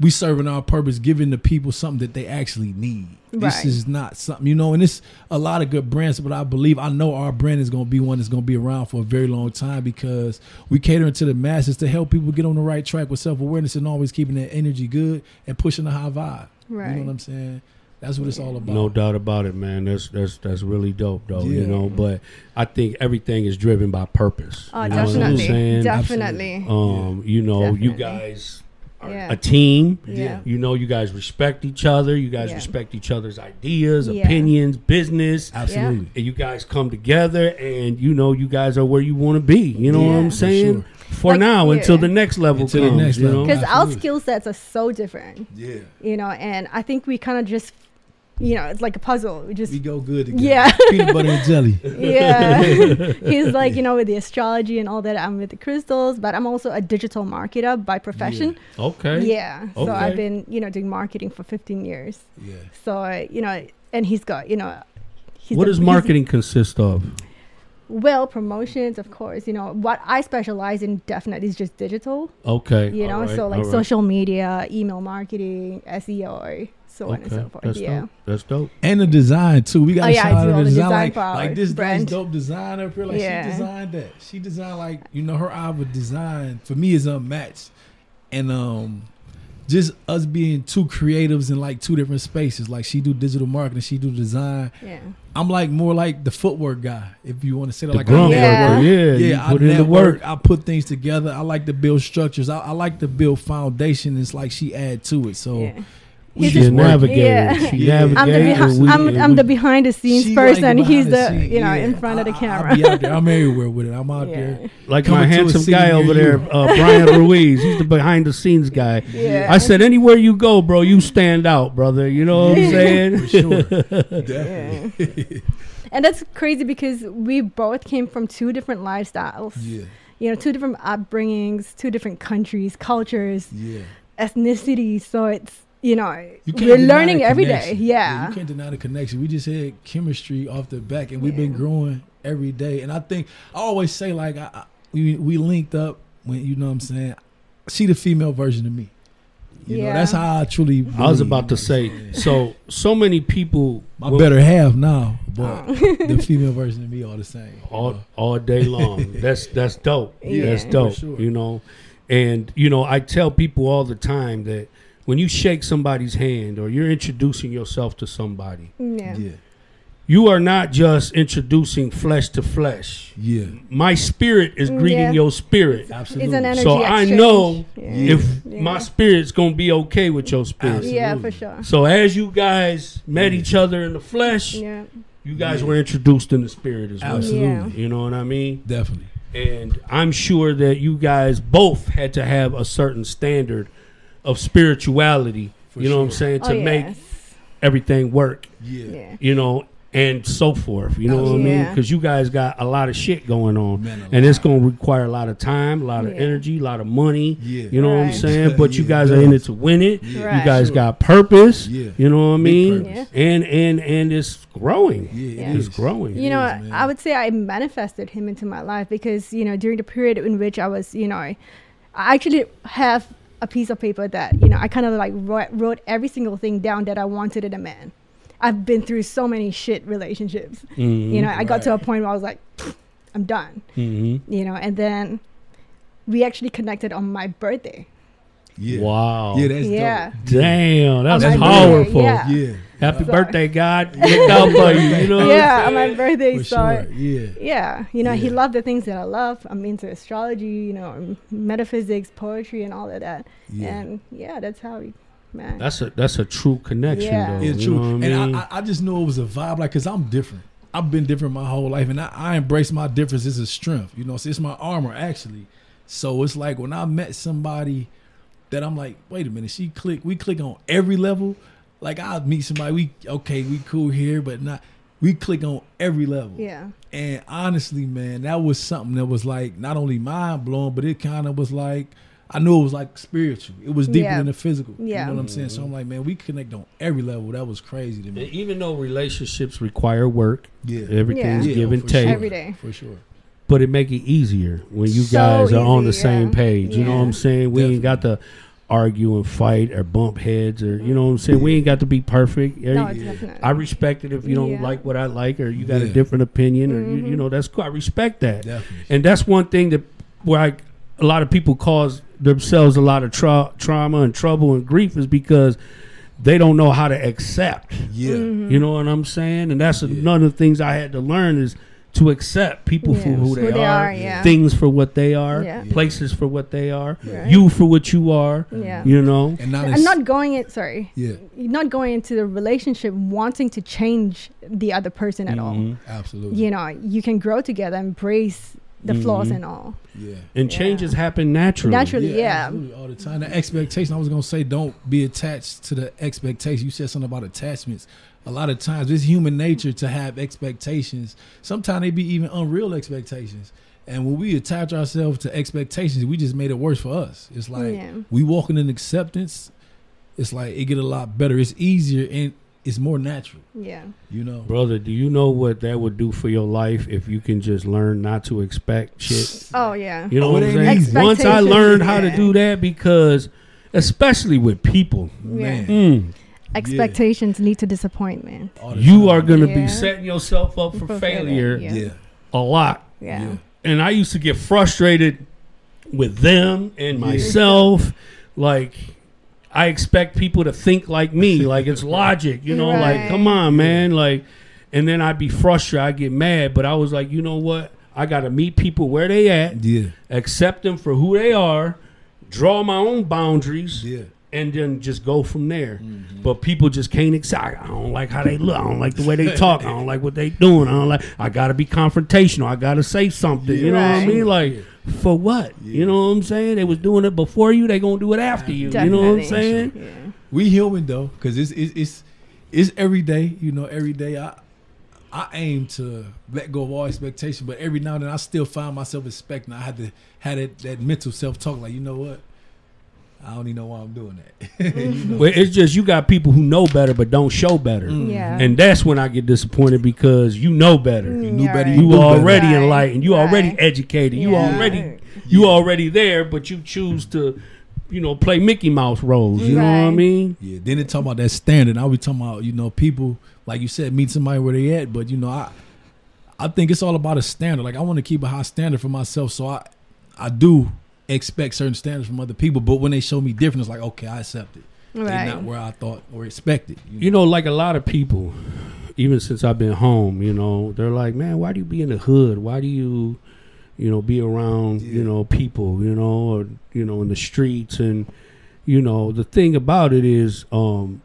we serving our purpose, giving the people something that they actually need. This Right. is not something you know, and it's a lot of good brands, but I believe I know our brand is going to be one that's going to be around for a very long time because we catering to the masses to help people get on the right track with self awareness and always keeping that energy good and pushing the high vibe. You Right. know what I'm saying? That's what it's all about. No doubt about it, man. That's that's that's really dope, though. You know, but I think everything is driven by purpose. Oh, you know what I'm definitely. saying? Definitely. Um, you know, you guys are Yeah. a team. Yeah. You know, you guys respect each other. You guys Yeah. respect each other's ideas, Yeah. opinions, business. Absolutely. And you guys come together, and you know, you guys are where you want to be. You know what I'm For saying? sure. For Like, now, yeah. until the next level Until comes. next you know? Because our skill sets are so different, Yeah. you know, and I think we kind of just, you know, it's like a puzzle. We just We go good together. Yeah. Peanut butter and jelly. yeah he's like you know with the astrology and all that i'm with the crystals but i'm also a digital marketer by profession Okay. yeah, so Okay. i've been you know doing marketing for 15 years Yeah. so uh, you know and he's got you know he's What the- does he's- marketing consist of? well promotions of course you know what i specialize in definitely is just digital Okay. you know all right, so like all right. social media email marketing seo so on and so forth That's yeah dope. That's dope. And the design too. We got Oh, to yeah, shout out the the design. design Like, like this nice brand. dope design up here. Like Yeah. she designed that. She designed like you know her eye with design for me is unmatched. And um just us being two creatives in like two different spaces. Like she do digital marketing, she do design. yeah I'm like more like the footwork guy, if you want to say that. The like grunt Yeah. worker. Yeah. yeah, you I put in the network, work. I put things together. I like to build structures. I, I like to build foundation. It's like she add to it. So yeah we He's She just a navigator. Yeah. She Yeah. navigates. I'm the, behi- we- I'm, I'm we- the behind the scenes She person. like He's behind the, you know Yeah. in front of the camera. I, be out there. I'm everywhere with it. I'm out yeah. there. like coming my a handsome guy over you. there, uh, Brian Ruiz. He's the behind the scenes guy. Yeah. I said, anywhere you go, bro, you stand out, brother. You know what I'm saying? For sure. Yeah. and that's crazy because we both came from two different lifestyles. Yeah. You know, two different upbringings, two different countries, cultures, Yeah. ethnicities. So it's you know You we're learning every day. connection. Yeah. You can't deny the connection. We just had chemistry off the back, and we've been growing every day. And I think I always say like I, I, we we linked up when you know what I'm saying. She the female version of me. You know Yeah. that's how I truly. I was about to you know what I'm say, so so many people my will- better half now, but Oh. the female version of me all the same. all know? all day long. that's that's dope. Yeah. that's For dope. sure. You know, and you know, I tell people all the time that when you shake somebody's hand or you're introducing yourself to somebody, Yeah. Yeah, you are not just introducing flesh to flesh. yeah, My spirit is greeting yeah. your spirit. absolutely. It's an energy So I know Yeah. If Yeah. my spirit's gonna be okay with your spirit. Absolutely. Yeah, for sure. So as you guys met each other in the flesh, Yeah. you guys Yeah. were introduced in the spirit as well. Absolutely, Yeah. You know what I mean? definitely. And I'm sure that you guys both had to have a certain standard of spirituality, For you know what I'm sure. saying, to oh, make everything work, Yeah, Yeah. you know, and so forth. You know what I oh, mean? Because you guys got a lot of shit going on. Man, a and it's going to require a lot of time, a lot of energy, a lot of money. Yeah. You know what I'm saying? But you guys it are in it to win it. Yeah. You guys Sure. got purpose. Yeah. You know what I mean? Yeah. And and and it's growing. Yeah, Yeah. it It's is. growing. you know, is. I would say I manifested him into my life because you know during the period in which I was, you know, I actually have a piece of paper that you know I kind of like wrote, wrote every single thing down that I wanted in a man. I've been through so many shit relationships. Mhm. You know, I got to a point where I was like, I'm done. Mhm. You know, and then we actually connected on my birthday. Yeah. Wow. Yeah, that's Yeah. Damn, that's On my powerful. yeah. Yeah. Happy So- birthday, God. Look out for you. You know what yeah, I'm on my birthday. For so sure. Yeah. yeah, you know, he loved the things that I love. I'm into astrology, you know, metaphysics, poetry, and all of that. Yeah. And yeah, that's how we met. That's a that's a true connection, Yeah. though. It's true. know I and mean? I, I, I just knew it was a vibe, like, cause I'm different. I've been different my whole life, and I, I embrace my difference as a strength. You know, so it's my armor actually. So it's like when I met somebody that I'm like, wait a minute, she click, we click on every level. Like I'll meet somebody, we okay, we cool here, but not. We click on every level. yeah, And honestly, man, that was something that was like not only mind blowing, but it kind of was like I knew it was like spiritual. It was deeper Yeah. than the physical. Yeah. You know what I'm saying? So mm-hmm. I'm like, man, we connect on every level. That was crazy to And me. even though relationships require work, Yeah. everything's Yeah, give and take, sure. every day. For sure. But it make it easier when you So guys are on the easy, same yeah. page. You know what I'm saying? We ain't got to argue and fight or bump heads or you know what I'm saying. We ain't got to be perfect. No, Every- definitely. I respect it if you don't Yeah. like what I like or you got a different opinion or you, Mhm. you know that's cool. I respect that. Definitely. And that's one thing that where I, a lot of people cause themselves a lot of tra- trauma and trouble and grief is because they don't know how to accept. Yeah. Mhm. You know what I'm saying? And that's Yeah. another of the things I had to learn is to accept people for who they, Who they are, are, yeah. things for what they are, Yeah. places for what they are, Right. you for what you are. Yeah. You know, And not I'm not going it. Sorry, Yeah. not going into the relationship wanting to change the other person at all. Mhm. Absolutely. You know, you can grow together, embrace the flaws Mhm. and all. Yeah. and Yeah. changes happen naturally. Naturally. yeah. absolutely, all the time. The expectation. I was gonna say, don't be attached to the expectation. You said something about attachments. A lot of times, it's human nature to have expectations. Sometimes they be even unreal expectations. And when we attach ourselves to expectations, we just made it worse for us. It's like Yeah. we walking in acceptance. It's like it get a lot better. It's easier and it's more natural. Yeah. You know. Brother, do you know what that would do for your life if you can just learn not to expect shit? Oh yeah. You know Oh, what I'm saying? Once I learned how to do that, because especially with people, Yeah. mm, Expectations lead to disappointment. you are going to Yeah. be setting yourself up for For failure failure, Yeah. yeah. a lot. Yeah. Yeah. And I used to get frustrated with them and myself. Like, I expect people to think like me. Like, it's logic, you know? Like, come on, man. Like, and then I'd be frustrated. I'd get mad. But I was like, you know what? I got to meet people where they at, Yeah. accept them for who they are, draw my own boundaries. Yeah. And then just go from there. Mm-hmm. But people just can't accept. I don't like how they look. I don't like the way they talk. I don't like what they doing. I don't like. I gotta be confrontational. I gotta say something. You know what I mean? Like for what? You know what I'm saying? They was doing it before you. They gonna do it after you. You know what I'm saying? Yeah. We human though, because it's, it's it's it's every day. You know, every day I I aim to let go of all expectation, but every now and then I still find myself expecting. I had to had that, that mental self talk, like you know what, I don't even know why I'm doing that. you know? Well, it's just you got people who know better but don't show better, Yeah. and that's when I get disappointed because you know better. Mm, You knew yeah, better, right. you You knew better. already enlightened. You already Right. educated. You Yeah. already you already there, but you choose to, you know, play Mickey Mouse roles. You know what I mean? Yeah, then they talk about that standard. Now we talking about you know people like you said meet somebody where they at, but you know I I think it's all about a standard. Like I want to keep a high standard for myself, so I I do expect certain standards from other people. But when they show me different, it's like okay, I accept it. They're Right. not where I thought or expected. You know, like a lot of people, even since I've been home, you know, they're like, man, why do you be in the hood? Why do you, you know, be around, you know, people, you know, or, you know, in the streets? And, you know, the thing about it is, um,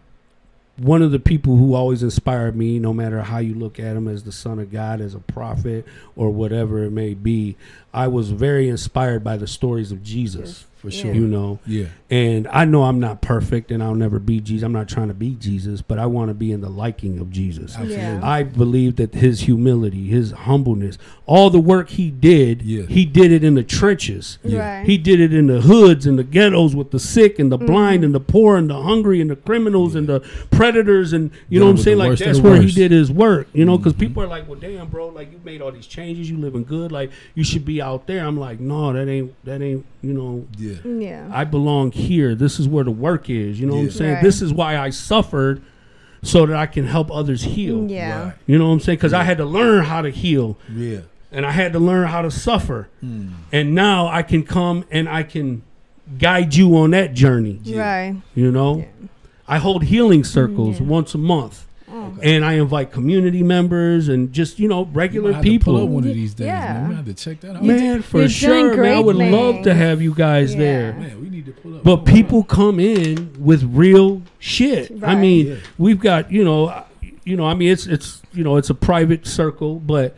one of the people who always inspired me, no matter how you look at him as the son of God, as a prophet, or whatever it may be, I was very inspired by the stories of Jesus. for Yeah. sure. You know, Yeah, and I know I'm not perfect and I'll never be Jesus. I'm not trying to be Jesus, but I want to be in the liking of Jesus. Yeah. I believe that his humility, his humbleness, all the work he did, Yeah. he did it in the trenches. Yeah. Right. He did it in the hoods and the ghettos with the sick and the Mm-hmm. blind and the poor and the hungry and the criminals and the predators and you know what I'm saying? Like that's the where he did his work. You know, because Mhm. people are like, "Well, damn, bro, like you made all these changes, you living good, like you should be out there." I'm like, "No, that ain't that ain't you know yeah, yeah. I belong here. This is where the work is. You know what I'm saying? Right. This is why I suffered so that I can help others heal. yeah. Right. You know what I'm saying? Because I had to learn how to heal yeah. and I had to learn how to suffer. Mm. And now I can come and I can guide you on that journey. Right. You know? Yeah. I hold healing circles Yeah. once a month. Oh. And I invite community members and just, you know, You might regular have to pull up people. one of these days, Yeah. man. We have to check that out. Man, for you're doing sure, man. I great would love to have you guys Yeah. there. Man, we need to pull up. But people come in with real shit. I mean, Yeah. we've got you know, you know. I mean, it's it's you know, it's a private circle, but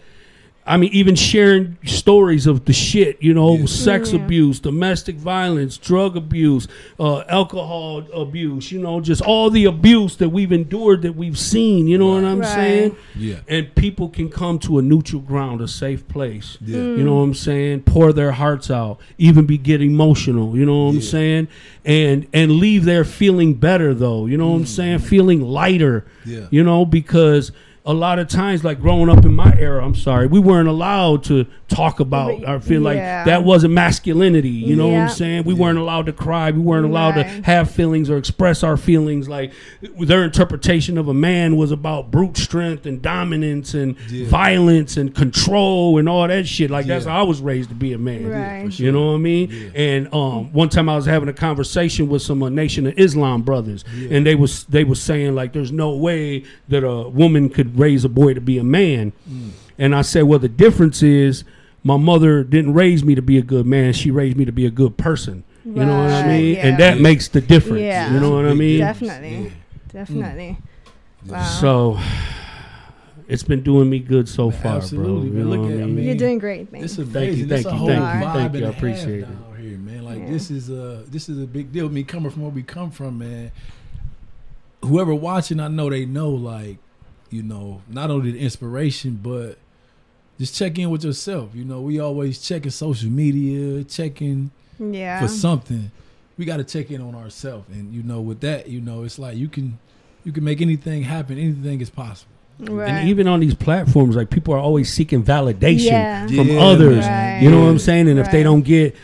I mean, even sharing stories of the shit, you know, Yeah. sex Yeah. abuse, domestic violence, drug abuse, uh, alcohol abuse, you know, just all the abuse that we've endured, that we've seen. You know what I'm Right. saying? Yeah, And people can come to a neutral ground, a safe place. yeah. Mm. You know what I'm saying? Pour their hearts out, even be get emotional. You know what I'm saying? And and leave there feeling better though. You know what I'm saying? Feeling lighter. Yeah. You know because a lot of times, like growing up in my era, I'm sorry, we weren't allowed to talk about or feel like that wasn't masculinity. You know what I'm saying? We weren't allowed to cry. We weren't allowed Right. to have feelings or express our feelings. Like their interpretation of a man was about brute strength and dominance and Yeah. violence and control and all that shit. Like that's Yeah. how I was raised to be a man. Right. for You know what I mean? Yeah. And um, one time I was having a conversation with some uh, Nation of Islam brothers, Yeah. and they was they was saying like, "There's no way that a woman could raise a boy to be a man." Mm. And I said, "Well, the difference is my mother didn't raise me to be a good man; she raised me to be a good person." You know what I mean? yeah. And that Yeah. makes the difference. Yeah. You know what I Big mean? difference. Definitely. Definitely. Wow. So it's been doing me good so Man, far, absolutely, bro. You man. know Look what at- I I mean? mean, You're doing great, man. It's you, amazing. thank It's a you, whole thank you, vibe thank you. and I a half appreciate it. down here, man. Like Yeah. this is a this is a big deal. Me coming from where we come from, man. Whoever watching, I know they know. Like, you know, not only the inspiration, but just check in with yourself. You know, we always checking social media, checking yeah. for something. We got to check in on ourselves, and you know, with that, you know, it's like you can You can make anything happen. Anything is possible. Right. And even on these platforms, like people are always seeking validation Yeah. from Yeah, others. man. You know what I'm saying? And if they don't get,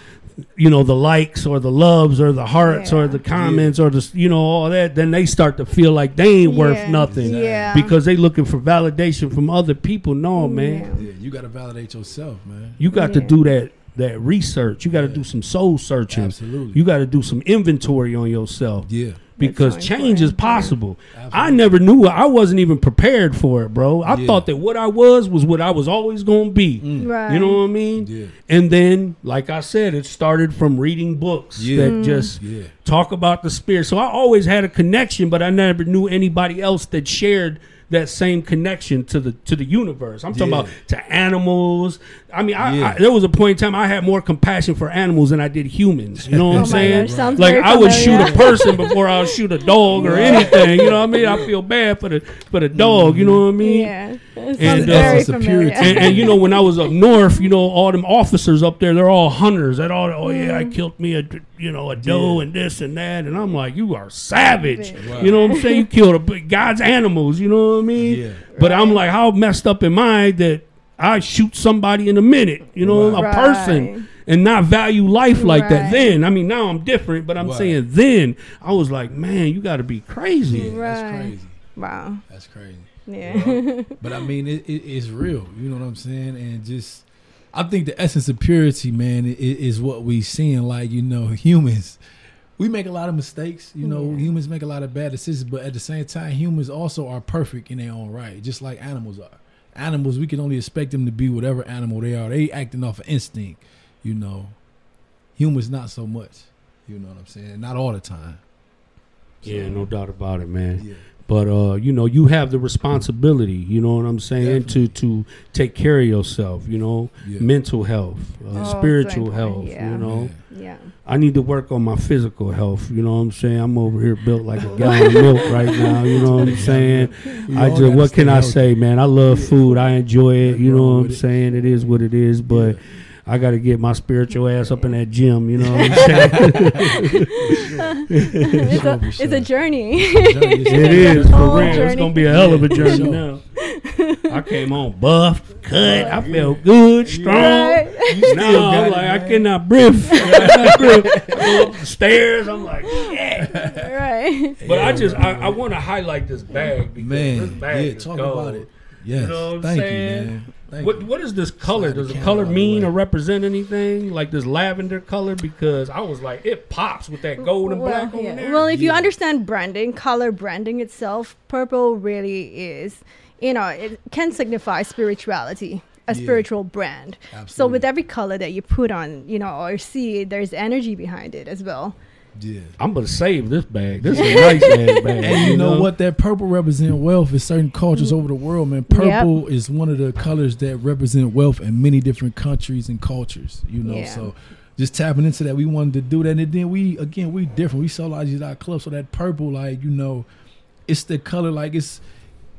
you know, the likes or the loves or the hearts or the comments or the, you know, all that, then they start to feel like they ain't worth nothing Yeah. because they looking for validation from other people. No, man, Yeah. Yeah, you got to validate yourself, man. you got to do that that research. You got to Yeah. do some soul searching. Absolutely. You got to do some inventory on yourself. yeah. Because That's change is important. possible. I never knew. I wasn't even prepared for it, bro. I Yeah. thought that what I was was what I was always going to be. Mm. Right. You know what I mean? Yeah. And then, like I said, it started from reading books Yeah. that Mm. just Yeah. talk about the spirit. So I always had a connection, but I never knew anybody else that shared that same connection to the to the universe. I'm talking Yeah. about to animals. I mean, I, Yeah. I, there was a point in time I had more compassion for animals than I did humans. You know what Oh I'm saying? gosh, sounds like I would shoot a person before I would shoot a dog or anything. You know what I mean? I feel bad for the for the dog. You know what I mean? Yeah. It And, sounds uh, very Essence of familiar. and, and you know when I was up north, you know all them officers up there, they're all hunters. That all, oh yeah, Mm. I killed me a you know a doe and this and that, and I'm like, you are savage. Savage. Wow. You know what I'm saying? You killed a, b- God's animals. You know what I mean? Yeah. But I'm like, how messed up am I that I shoot somebody in a minute? You know, Right. a person. And not value life like that. Then, I mean, now I'm different, but I'm Right. saying then I was like, man, you got to be crazy. Yeah, That's Right. crazy. wow. That's crazy. Yeah. But I mean, it, it, it's real. You know what I'm saying? And just, I think the essence of purity, man, i- i- is what we seeing. Like you know, humans, we make a lot of mistakes. You know, Yeah. humans make a lot of bad decisions. But at the same time, humans also are perfect in their own right, just like animals are. Animals, we can only expect them to be whatever animal they are. They acting off of instinct. You know, humans not so much. You know what I'm saying? Not all the time. Yeah, no doubt about it, man. Yeah. But uh, you know, you have the responsibility. You know what I'm saying to to take care of yourself. You know, Yeah. mental health, uh, Oh, spiritual health. yeah. You know, yeah. I need to work on my physical health. You know what I'm saying? I'm over here built like a gallon of milk right now. You know what I'm saying? I just what can I say, man? I love food. I enjoy it. You know what I'm saying? It is what it is, but. Yeah. I got to get my spiritual ass up in that gym, you know what I'm saying? it's, a, it's a journey. It is for Whole real. It's gonna be a hell of a journey now. I came on buff, cut. I felt good, strong. Right. Now I'm it, like I cannot breathe. I cannot breathe. I go up the stairs. I'm like, yeah. right. But I just bro. I, I want to highlight this bag because this Man, bag yeah, is talk gold. about it. Yes, know what I'm thank saying? you, man. Thank What you. what is this color? Slide Does the color mean way. or represent anything? Like this lavender color? Because I was like, it pops with that gold and black well, on yeah. there. well, if you understand branding, color branding itself, purple really is, you know, it can signify spirituality, a Yeah. spiritual brand. So with every color that you put on, you know, or see, there's energy behind it as well. Yeah. I'm gonna save this bag. This is a nice ass bag. And you know what? That purple represent wealth in certain cultures over the world, man. Purple is one of the colors that represent wealth in many different countries and cultures. You know, Yeah. so just tapping into that, we wanted to do that, and then we again we different. We solar our club, so that purple, like you know, it's the color like it's,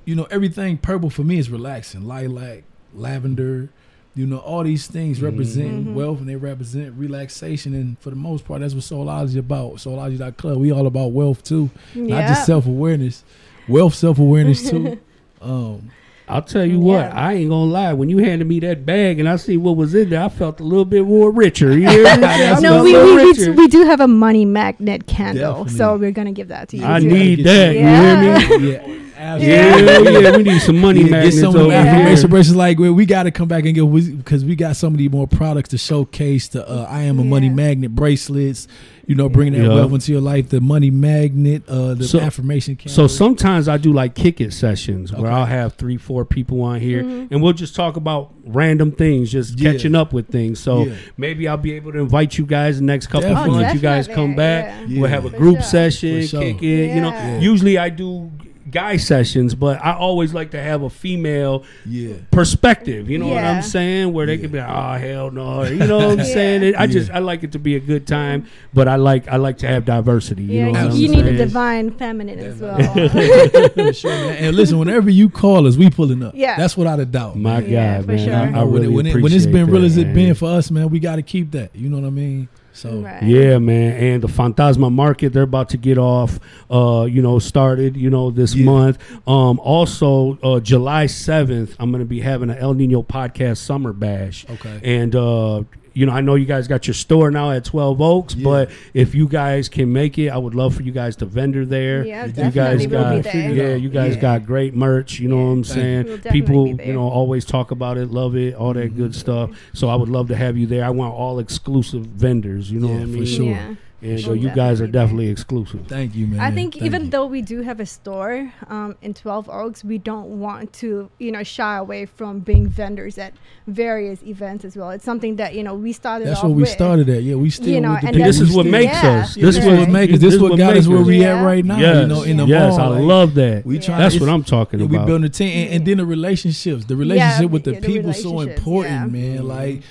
you know, everything purple for me is relaxing, lilac, lavender. You know, all these things represent Mhm. wealth and they represent relaxation. And for the most part, that's what Soulology about. Soulology.club. We all about wealth too not just self awareness, wealth self awareness too. um, I'll tell you what, I ain't gonna lie. When you handed me that bag and I see what was in there, I felt a little bit more richer. You hear me? No, we, we, we, richer. we do have a money magnet candle, Definitely. so we're gonna give that to you. I too. need that. some- You hear Yeah. me? yeah, Yeah, absolutely. yeah, we need some money Yeah, get magnets some of over them Yeah. affirmation here. bracelets. Like we, we got to come back and get because we got some of the more products to showcase. The uh, I am a money magnet bracelets. You know, bringing that Yeah. wealth into your life. The money magnet. Uh, the So- affirmation. So sometimes I do like kick it sessions where I'll have three, four people on here Mhm. and we'll just talk about random things, just Yeah. catching up with things. So Yeah. maybe I'll be able to invite you guys the next couple of months. You guys come back. yeah. We'll have a For group sure. session, For sure. kick it. You know, Yeah. usually I do guy sessions, but I always like to have a female yeah, perspective. You know what I'm saying? Where they Yeah. can be like, oh hell no. You know what I'm Yeah. saying? It- I just I like it to be a good time, but I like I like to have diversity. You Yeah, know what you, I'm need a divine feminine as well. Sure. And listen, whenever you call us, we pulling up. Yeah. that's without a doubt. My man. Yeah, God, for man. sure. I, I when, really it, when, it, when appreciate it's been real as it man. been for us, man, we got to keep that. You know what I mean? So Right. Yeah, man. And the Fantasma Market, they're about to get off, uh, you know, started, you know, this Yeah. month. Um, also, uh, July 7th, I'm going to be having an El Nino podcast summer bash. Okay. And, uh, you know, I know you guys got your store now at 12 Oaks, Yeah. but if you guys can make it, I would love for you guys to vendor there. Yeah, You you guys definitely we'll got be there. yeah, you guys Yeah. got great merch. You know Yeah. what I'm saying? We'll definitely People, be there. you know, always talk about it, love it, all that good mm-hmm. stuff. So I would love to have you there. I want all exclusive vendors. You know Yeah, what I for mean? sure. Yeah. And We'll you guys are definitely be there. definitely exclusive. Thank you, man. I think Thank even you. though we do have a store um, in 12 Oaks, we don't want to, you know, shy away from being vendors at various events as well. It's something that, you know, we started that's off what we with. started at. Yeah, we still. You know, with the and people This is what makes Yeah. us. This is Yeah. what makes us. This is what got us where us. we at right now. Yes, You know, in the yes, mall. I like, love that. We Yeah. try. That's it's- what I'm talking yeah, about. We building a team, and, and then the relationships. The relationship with the yeah, the people so important, man. Like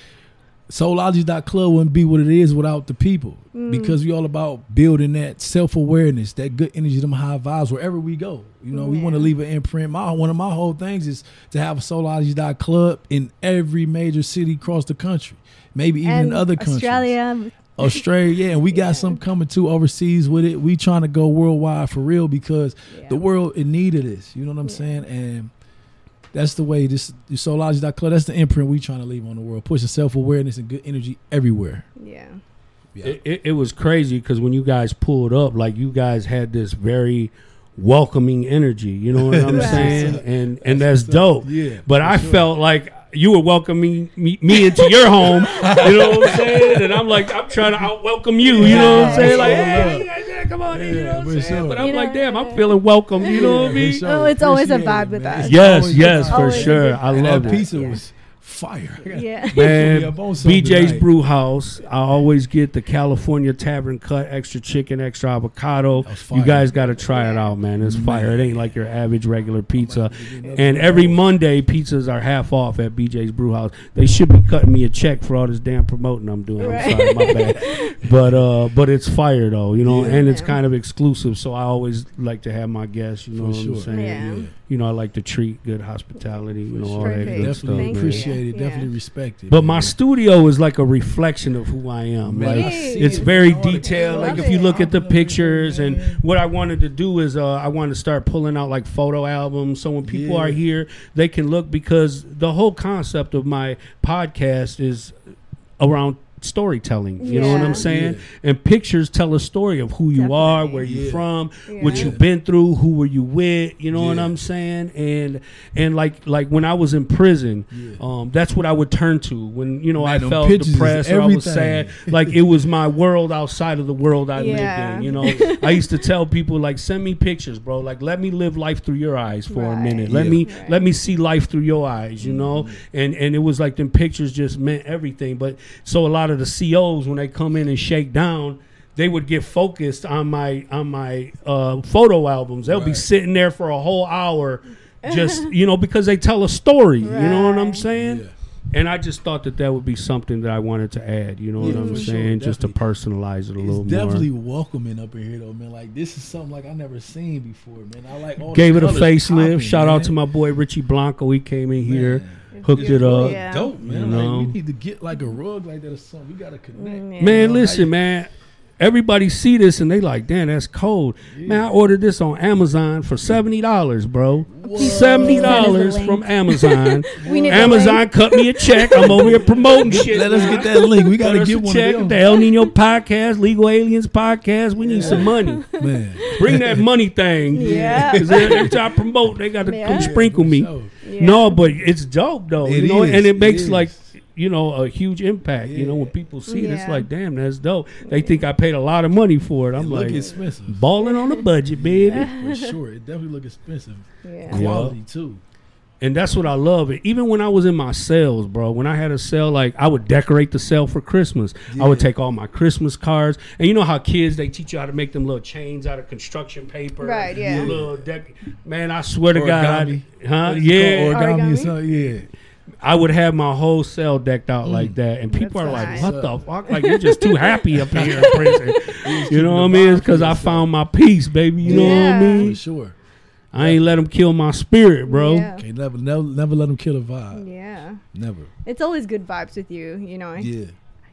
Soulology.club wouldn't be what it is without the people. Mm. Because we all about building that self awareness, that good energy, them high vibes wherever we go. You know, we want to leave an imprint. My one of my whole things is to have a Soulology.club in every major city across the country. Maybe even in other countries. Australia. Australia, yeah, and we got Yeah. some coming too overseas with it. We trying to go worldwide for real because Yeah. the world in need of this. You know what I'm Yeah. saying? And that's the way this the Soulology.club, that's the imprint we trying to leave on the world. Pushing self awareness and good energy everywhere. Yeah. Yeah. It, it, it was crazy because when you guys pulled up, like you guys had this very welcoming energy. You know what I'm Right. saying? And and that's what's dope. Yeah, But I sure. felt like you were welcoming me, me into your home. You know what I'm saying? And I'm like, I'm trying to out welcome you. You know what I'm saying? Like, hey, you guys, yeah, come on in. You know what I'm saying? sure. But I'm You like, know, damn, I'm feeling welcome. You know what I mean? Oh, sure. Oh, it's always a vibe with us. Yes, yes, for sure. I love it. pizza was fire. Yeah. Man, up on something BJ's tonight. Brew House. I always get the California Tavern Cut, extra chicken, extra avocado. You guys got to try it out, man. It's Man. fire. It ain't like your average regular pizza. to get another And every Monday, pizzas are half off at BJ's Brew House. They should be cutting me a check for all this damn promoting I'm doing. I'm sorry, my bad. But uh, but it's fire though, you know, Yeah. and it's kind of exclusive. So I always like to have my guests. You know For what sure. I'm saying? Yeah. You know, I like to treat good hospitality. You know, all that good Definitely stuff. man. appreciate it. Yeah. Definitely respect it. But my studio is like a reflection of who I am. Man, like I it's it. very detailed. Like if you it. look at the Love it, pictures and what I wanted to do is uh, I wanted to start pulling out like photo albums. So when people Yeah. are here, they can look because the whole concept of my podcast is around storytelling. You know what I'm saying? Yeah. And pictures tell a story of who you are, where you Yeah. from, Yeah. what you've been through, who were you with. You know what I'm saying? And and like like when I was in prison, Yeah. um, that's what I would turn to when you know Man, I felt depressed or I was sad. Like it was my world outside of the world I Yeah. lived in. You know, I used to tell people like, send me pictures, bro. Like let me live life through your eyes for a Right. minute. Let me Right. let me see life through your eyes. You know, and and it was like them pictures just meant everything. But so a lot of the COs when they come in and shake down. They would get focused on my on my uh, photo albums. They'll be sitting there for a whole hour, just you know, because they tell a story. You know what I'm saying? Yeah. And I just thought that that would be something that I wanted to add. You know Yeah, what I'm for sure, saying? just to personalize it a It's little definitely more. Definitely welcoming up in here though, man. Like this is something like I never seen before, man. I like all Gave the it a facelift. popping, Shout out to my boy Richie Blanco. He came in here, Man. hooked it up. yeah. Dope, man. You Like we need to get like a rug like that or something. We gotta connect. Mm, yeah. Man, How listen, you- man. Everybody see this and they like, damn, that's cold. Man, I ordered this on Amazon for seventy dollars, bro. Seventy dollars Send us the from. Amazon. Amazon cut me a check. I'm over here promoting shit. Let us get that link. We gotta get one check. of The. El Nino podcast, Legal Aliens podcast. We need some money. Man. Bring that money thing. Yeah. Because every time I promote, they got to Yeah. come sprinkle me. Yeah. No, but it's dope though. It you know, is, and it it makes is. like you know a huge impact. You know, when people see it, it's like, damn, that's dope. They think I paid a lot of money for it. I'm it like, expensive. balling on a budget, baby. For sure. It definitely look expensive. Yeah. Quality too. And that's what I love. It even when I was in my sales, bro. When I had a sale, like I would decorate the sale for Christmas. I would take all my Christmas cards, and you know how kids they teach you how to make them little chains out of construction paper, Right, yeah. The Little dec- man, I swear to God, Origami. I, huh? What is it Yeah, called? Origami, or Origami? something. Yeah. I would have my whole cell decked out like that, and people That's are like, nice. "What the fuck? Like you're just too happy up here in prison." you know what I mean? Because I found my peace, baby. You know what I mean? For sure. I ain't let them kill my spirit, bro. Yeah. Can't never, never, never let them kill a vibe. Yeah. Never. It's always good vibes with you, you know. Yeah.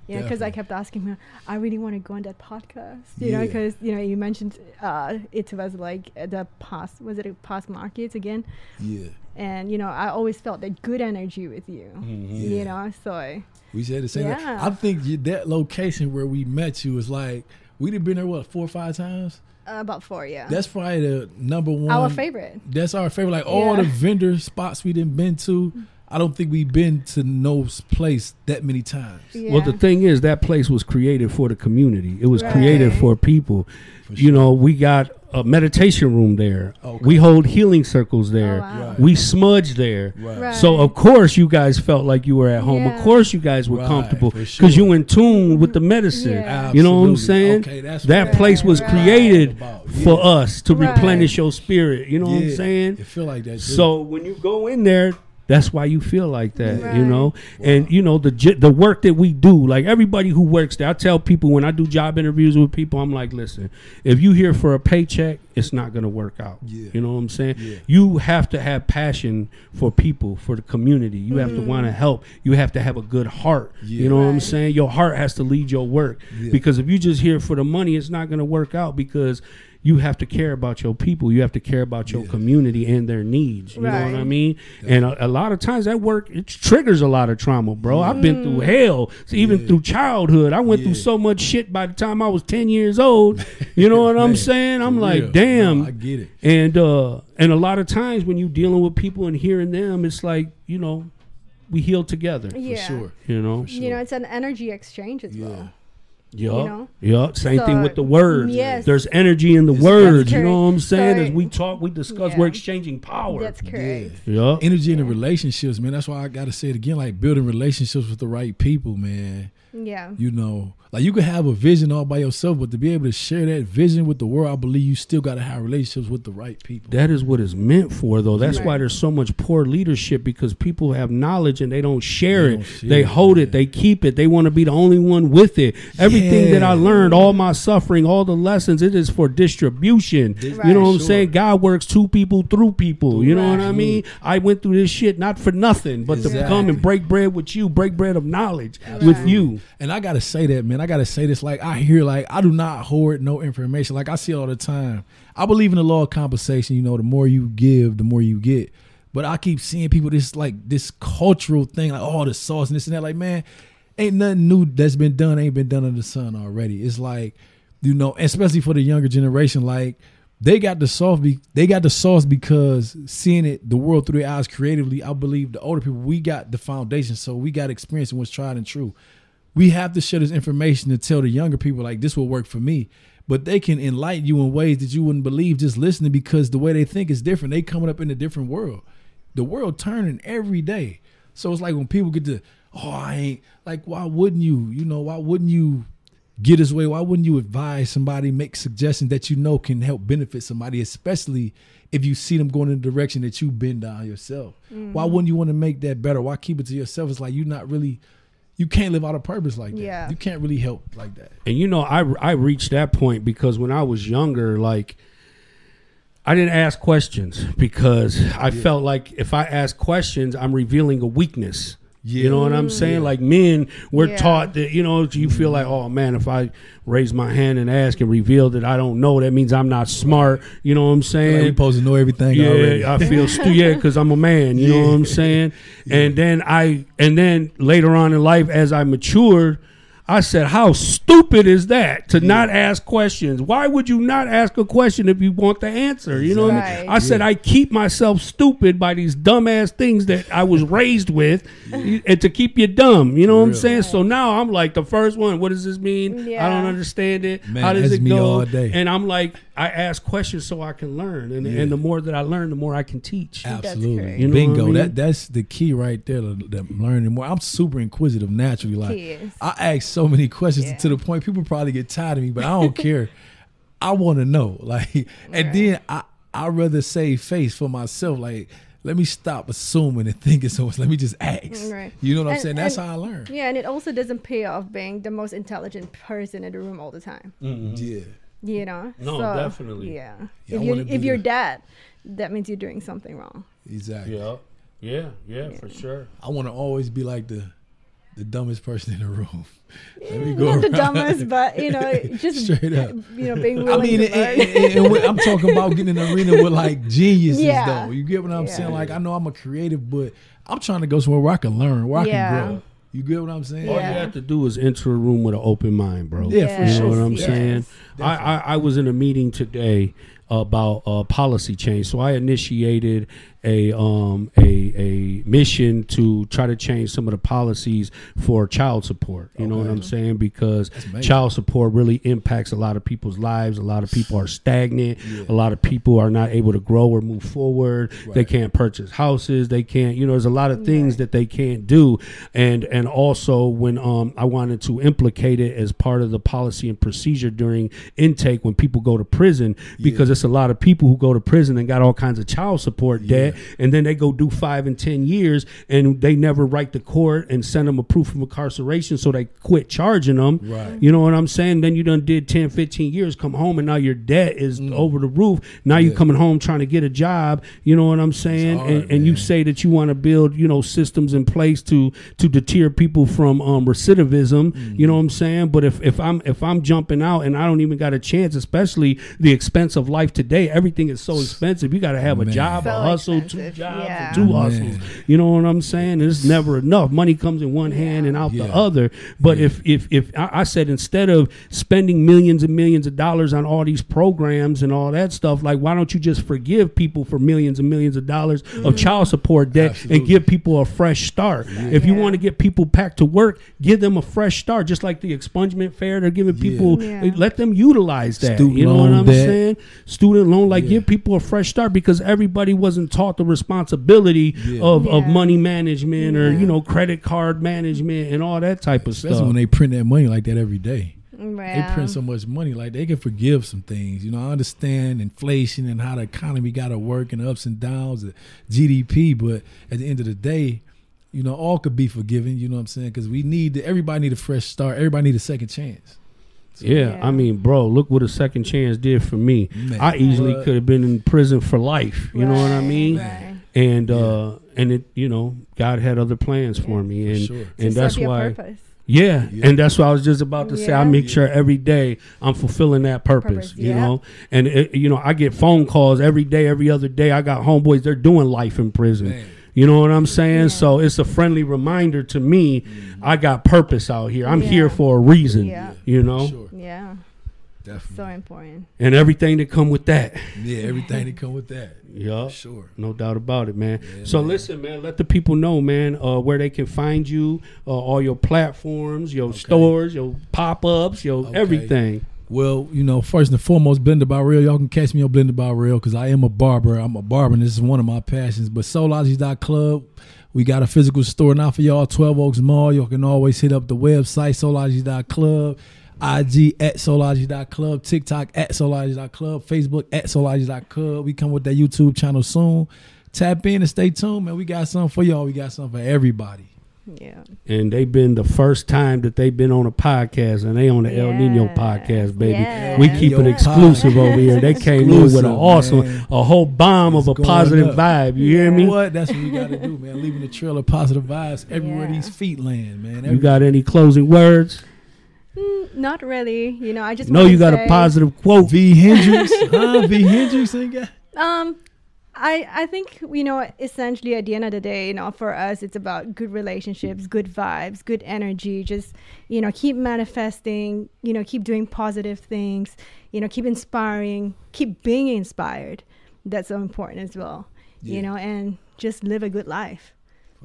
Yeah, because I kept asking him, I really want to go on that podcast. You know, because you know you mentioned uh, it was like uh, the past was it a past markets again, Yeah. And you know I always felt that good energy with you. Yeah. You know, so I- We said the same. thing. Yeah. I think you, that location where we met you was like we'd have been there what four or five times. uh, about four, yeah. That's probably the number one. our favorite. That's our favorite. Like all the vendor spots we didn't been to. I don't think we've been to no place that many times. Yeah. Well, the thing is, that place was created for the community. It was created for people. For You know, we got a meditation room there. Okay. We hold healing circles there. Oh, wow. Right. We smudge there. Right. Right. So of course you guys felt like you were at home. Of course you guys were Right, comfortable because sure. you in tune with the medicine. Yeah. You know what I'm saying? Okay, that's that what- place was Right. created About, for yeah. us to Right. replenish your spirit. You know what I'm saying? It feel like that. Too. So when you go in there, that's why you feel like that, you Right. know. And you know the the work that we do, like everybody who works there. I tell people when I do job interviews with people, I'm like, listen, if you here for a paycheck, it's not gonna work out. Yeah. You know what I'm saying? Yeah. You have to have passion for people, for the community. You have to mm-hmm. want to help. You have to have a good heart. Yeah. You know what I'm saying? Your heart has to lead your work. Yeah. Because if you just here for the money, it's not gonna work out because you have to care about your people. You have to care about your Yeah. community and their needs. You know what I Right. mean? And a, a lot of times that work it triggers a lot of trauma, bro. I've been through hell, so even Yeah. through childhood. I went through so much shit by the time I was ten years old. You know what I'm saying? I'm for like, real. damn. No, I get it. And uh, and a lot of times when you're dealing with people and hearing them, it's like you know, we heal together. yeah. For sure. You know. For sure. You know, it's an energy exchange as Yeah. well. Yup. know? Yup. Same thing with the words. yes. There's energy in the That's words. You know what I'm saying? So- As we talk, we discuss, Yeah. we're exchanging power. That's correct. Yup. Energy in the relationships, man. That's why I gotta say it again. Like building relationships with the right people, man. Yeah. You know, like you can have a vision all by yourself, but to be able to share that vision with the world, I believe you still gotta have relationships with the right people. That is what it's meant for, though. That's why there's so much poor leadership because people have knowledge and they don't share They it. don't share they it, hold man. it. They keep it. They want to be the only one with it. Everything that I learned, all my suffering, all the lessons, it is for distribution. Dis- You know what I'm Sure. saying? God works two people through people. You know what I mean? I went through this shit not for nothing, but to come and break bread with you, break bread of knowledge with you. And I gotta say that, man. I gotta say this. Like I hear, like I do not hoard no information. Like I see all the time. I believe in the law of compensation. You know, the more you give, the more you get. But I keep seeing people this like this cultural thing, like oh the sauce and this and that. Like man, ain't nothing new that's been done. Ain't been done under the sun already. It's like you know, especially for the younger generation, like. They got the sauce. Be, they got the sauce because seeing it, the world through their eyes creatively. I believe the older people, we got the foundation, so we got experience in what's tried and true we have to share this information to tell the younger people like this will work for me. But they can enlighten you in ways that you wouldn't believe just listening because the way they think is different. They coming up in a different world. The world turning every day. So it's like when people get to oh i ain't like why wouldn't you? You know why wouldn't you get his way? Why wouldn't you advise somebody make suggestions that you know can help benefit somebody especially if you see them going in the direction that you've been down yourself? Mm-hmm. Why wouldn't you want to make that better? Why keep it to yourself? It's like you're not really you can't live out of purpose like that. Yeah. You can't really help like that. And you know, I I reached that point because when I was younger, like I didn't ask questions because I felt like if I ask questions, I'm revealing a weakness. You know what I'm saying? Like men, we're Yeah. taught that you know you feel like, oh man, if I raise my hand and ask and reveal that I don't know, that means I'm not smart. You know what I'm Like saying? we supposed to know everything yeah, already. I feel stu- yeah, because I'm a man. You know what I'm saying? And then I, and then later on in life, as I matured, I said, "How stupid is that to not ask questions? Why would you not ask a question if you want the answer? You know what I mean? Right. I said I keep myself stupid by these dumbass things that I was raised with, and to keep you dumb. You know what I'm Real. saying? So now I'm like the first one. What does this mean? I don't understand it. Man, How does it go? And I'm like, I ask questions so I can learn, and Yeah. and the more that I learn, the more I can teach. Absolutely. correct. You know Bingo. I mean? That that's the key right there. The, the learning more. I'm super inquisitive naturally. Like I ask so many questions Yeah. to the point people probably get tired of me, but I don't care. I want to know. Like, and Right. then I I rather save face for myself. Like, let me stop assuming and thinking so much. Let me just ask. Right. You know what I'm saying? That's and- how I learn. Yeah, and it also doesn't pay off being the most intelligent person in the room all the time. Mm-hmm. Yeah. You know? No, definitely. Yeah. Yeah, I if you if you're the- that, that means you're doing something wrong. Exactly. Yeah, yeah, yeah, for sure. I want to always be like the the dumbest person in the room. Let me go Not the dumbest, but you know, just Straight up. you know, being I willing mean, to and, learn. and- and when- I'm talking about getting in an arena with like geniuses, Yeah. though. You get what I'm Yeah. saying? Like, I know I'm a creative, but I'm trying to go somewhere where I can learn, where I Yeah. can grow. You get what I'm saying? All you have to do is enter a room with an open mind, bro. Yeah, for You sure. know what I'm Yes, saying? I, I, I was in a meeting today about uh, policy change. So I initiated a um a a mission to try to change some of the policies for child support. You know what I'm saying? Because child support really impacts a lot of people's lives. A lot of people are stagnant. A lot of people are not able to grow or move forward. They can't purchase houses. They can't. You know, there's a lot of things Right. that they can't do. And and also when um I wanted to implicate it as part of the policy and procedure during intake when people go to prison because it's a lot of people who go to prison and got all kinds of child support debt and then they go do five and ten years and they never write the court and send them a proof of incarceration so they quit charging them Right. you know what i'm saying? Then you done did 10 15 years come home and now your debt is over the roof. Now you Mm. Coming home trying to get a job. You know what i'm saying? hard, and, and you say that you want to build you know systems in place to to deter people from um recidivism. You know what i'm saying? But if if i'm if i'm jumping out and i don't even got a chance especially the expense of life today everything is so expensive. You got to have a job So a hustle two expensive, jobs yeah. two Man. hustles you know what i'm saying? It's never enough. Money comes in one hand and out the other. But if if if I, I said instead of spending millions and millions of dollars on all these programs and all that stuff like why don't you just forgive people for millions and millions of dollars of mm. child support debt Absolutely. and give people a fresh start? If you Yeah. want to get people back to work give them a fresh start just like the expungement fair they're giving people Yeah. let them utilize that. Student you know what i'm debt. saying? Student loan like Yeah. give people a fresh start because everybody wasn't taught the responsibility Yeah. of, of money management or you know credit card management and all that type of Especially stuff when they print that money like that every day. Yeah. They print so much money, like they can forgive some things. You know, I understand inflation and how the economy got to work and ups and downs, the GDP. But at the end of the day, you know, all could be forgiven. You know what I'm saying? Because we need to, everybody need a fresh start. Everybody need a second chance. Yeah, Yeah. I mean, bro, look what a second chance did for me. Man. I easily could have been in prison for life. You know what I mean? right. And uh, and it, you know, God had other plans for me, and sure. And serve that's why. purpose. Yeah, Yeah. and that's what I was just about to say. I Yeah. make sure every day I'm fulfilling that purpose, Purpose, you yeah. know. And it, you know, I get phone calls every day, every other day. I got homeboys; they're doing life in prison. Man. You know what I'm saying? Yeah. So it's a friendly reminder to me. I got purpose out here. I'm here for a reason. Yeah. You know, Sure. Yeah, Definitely. so important. and everything that come with that. Yeah, everything that come with that. Yeah. Sure. No doubt about it, man. Yeah, so man. listen, man, let the people know, man, uh, where they can find you, uh, all your platforms, your stores, your pop ups, your Okay. everything. Well, you know, first and foremost, Blended by Real. Y'all can catch me on Blended by Real because I am a barber. I'm a barber, and this is one of my passions. But Soulology.club, we got a physical store now for y'all, 12 Oaks Mall. Y'all can always hit up the website, Soulology.club, IG at Soulology.club, TikTok at Soulology.club, Facebook at Soulology.club. We come with that YouTube channel soon. Tap in and stay tuned, man. We got something for y'all. We got something for everybody. Yeah. And they've been the first time that they've been on a podcast, and they on the El Nino podcast, baby. Yeah. We keep it exclusive pod. over here. They came in with an awesome, man. a whole bomb It's of a positive up. vibe. You hear me? What? That's what we got to do, man. Leaving a trail of positive vibes everywhere Yeah. these feet land, man. You got any closing words? Mm, not really. You know, I just No, wanna you got say, a positive quote. V Hendrix, huh? V Hendrix ain't got. Um, I I think you know essentially at the end of the day, you know, for us it's about good relationships, good vibes, good energy. Just you know, keep manifesting. You know, keep doing positive things. You know, keep inspiring. Keep being inspired. That's so important as well. Yeah. You know, and just live a good life.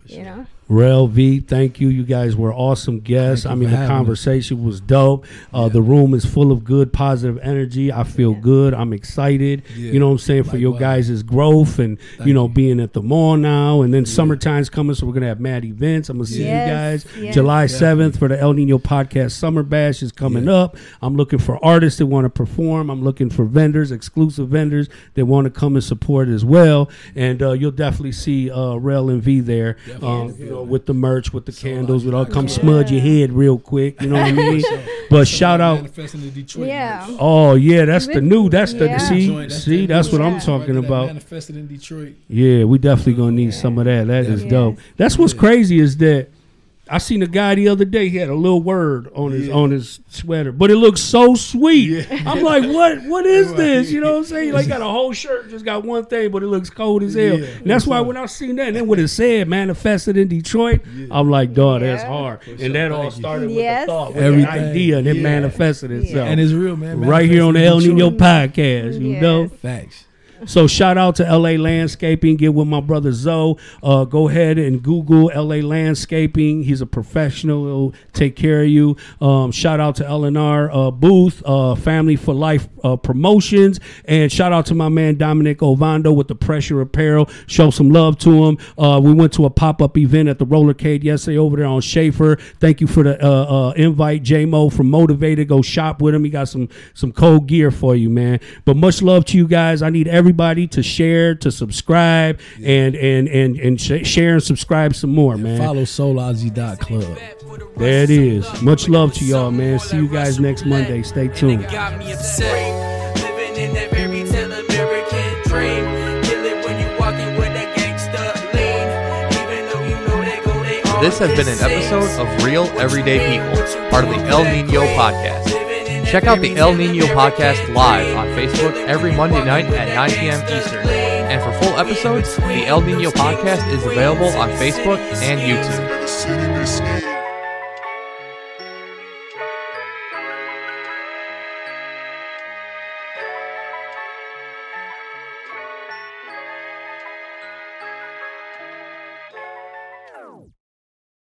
You know. Rel V, thank you. You guys were awesome guests. I mean, the having us. conversation was dope. Uh, Yeah. The room is full of good, positive energy. I feel Yeah. good. I'm excited. Yeah. You know what I'm saying for your Likewise. guys' growth and Thank you know you. being at the mall now. And then summertime's coming, so we're gonna have mad events. I'm gonna see Yes, you guys yes. July Definitely. 7th for the El Nino Podcast Summer Bash is coming Yeah. up. I'm looking for artists that want to perform. I'm looking for vendors, exclusive vendors that want to come and support as well. And uh, you'll definitely see uh, Rel and V there. Um, Definitely. you know, with the merch, with the So candles, with all come Yeah. smudge your head real quick. You know what I mean? But shout out. Manifesting in Detroit. Yeah. merch. Oh yeah, that's the new. That's the see. Joint, that's see, that that's what I'm talking Right, about. Manifested in Detroit. Yeah, we definitely gonna need some of that. That is Yes. dope. That's what's Yeah. crazy is that I seen a guy the other day. He had a little word on his on his sweater, but it looks so sweet. I'm like, what? What is this? You know what I'm saying? Like, got a whole shirt, just got one thing, but it looks cold as hell. Yeah. and that's why when I seen that, and then when it said manifested in Detroit, I'm like, dog, that's Yeah. hard. And that all Thank you. started with Yes. the thought, with Everything. the idea, and it Yeah. manifested itself. And it's real, man. right here on the El Nino podcast, you Yes. know. Facts. So shout out to LA Landscaping. Get with my brother Zoe. Uh, go ahead and Google LA Landscaping. He's a professional. He'll take care of you. Um, shout out to LNR uh, Booth, uh, Family for Life uh, Promotions, and shout out to my man Dominic Ovando with the Pressure Apparel. Show some love to him. Uh, we went to a pop up event at the Rollercade yesterday over there on Schaefer. Thank you for the uh, invite, J Mo from Motivated. Go shop with him. He got some some cold gear for you, man. But much love to you guys. I need everybody to share, to subscribe, and and and and sh- share and subscribe some more, man. Follow Soulology.club. There it is. Much love to y'all, man. See you guys next Monday. Stay tuned. It got me upset. Living in that fairy tale American dream. Kill it when you walking with that gangsta lean. Even though you know they go, they all This has been an episode of Real Everyday People, part of the El Nino Podcast. Check out the El Nino Podcast live on Facebook every Monday night at 9 p.m. Eastern. And for full episodes, the El Nino Podcast is available on Facebook and YouTube.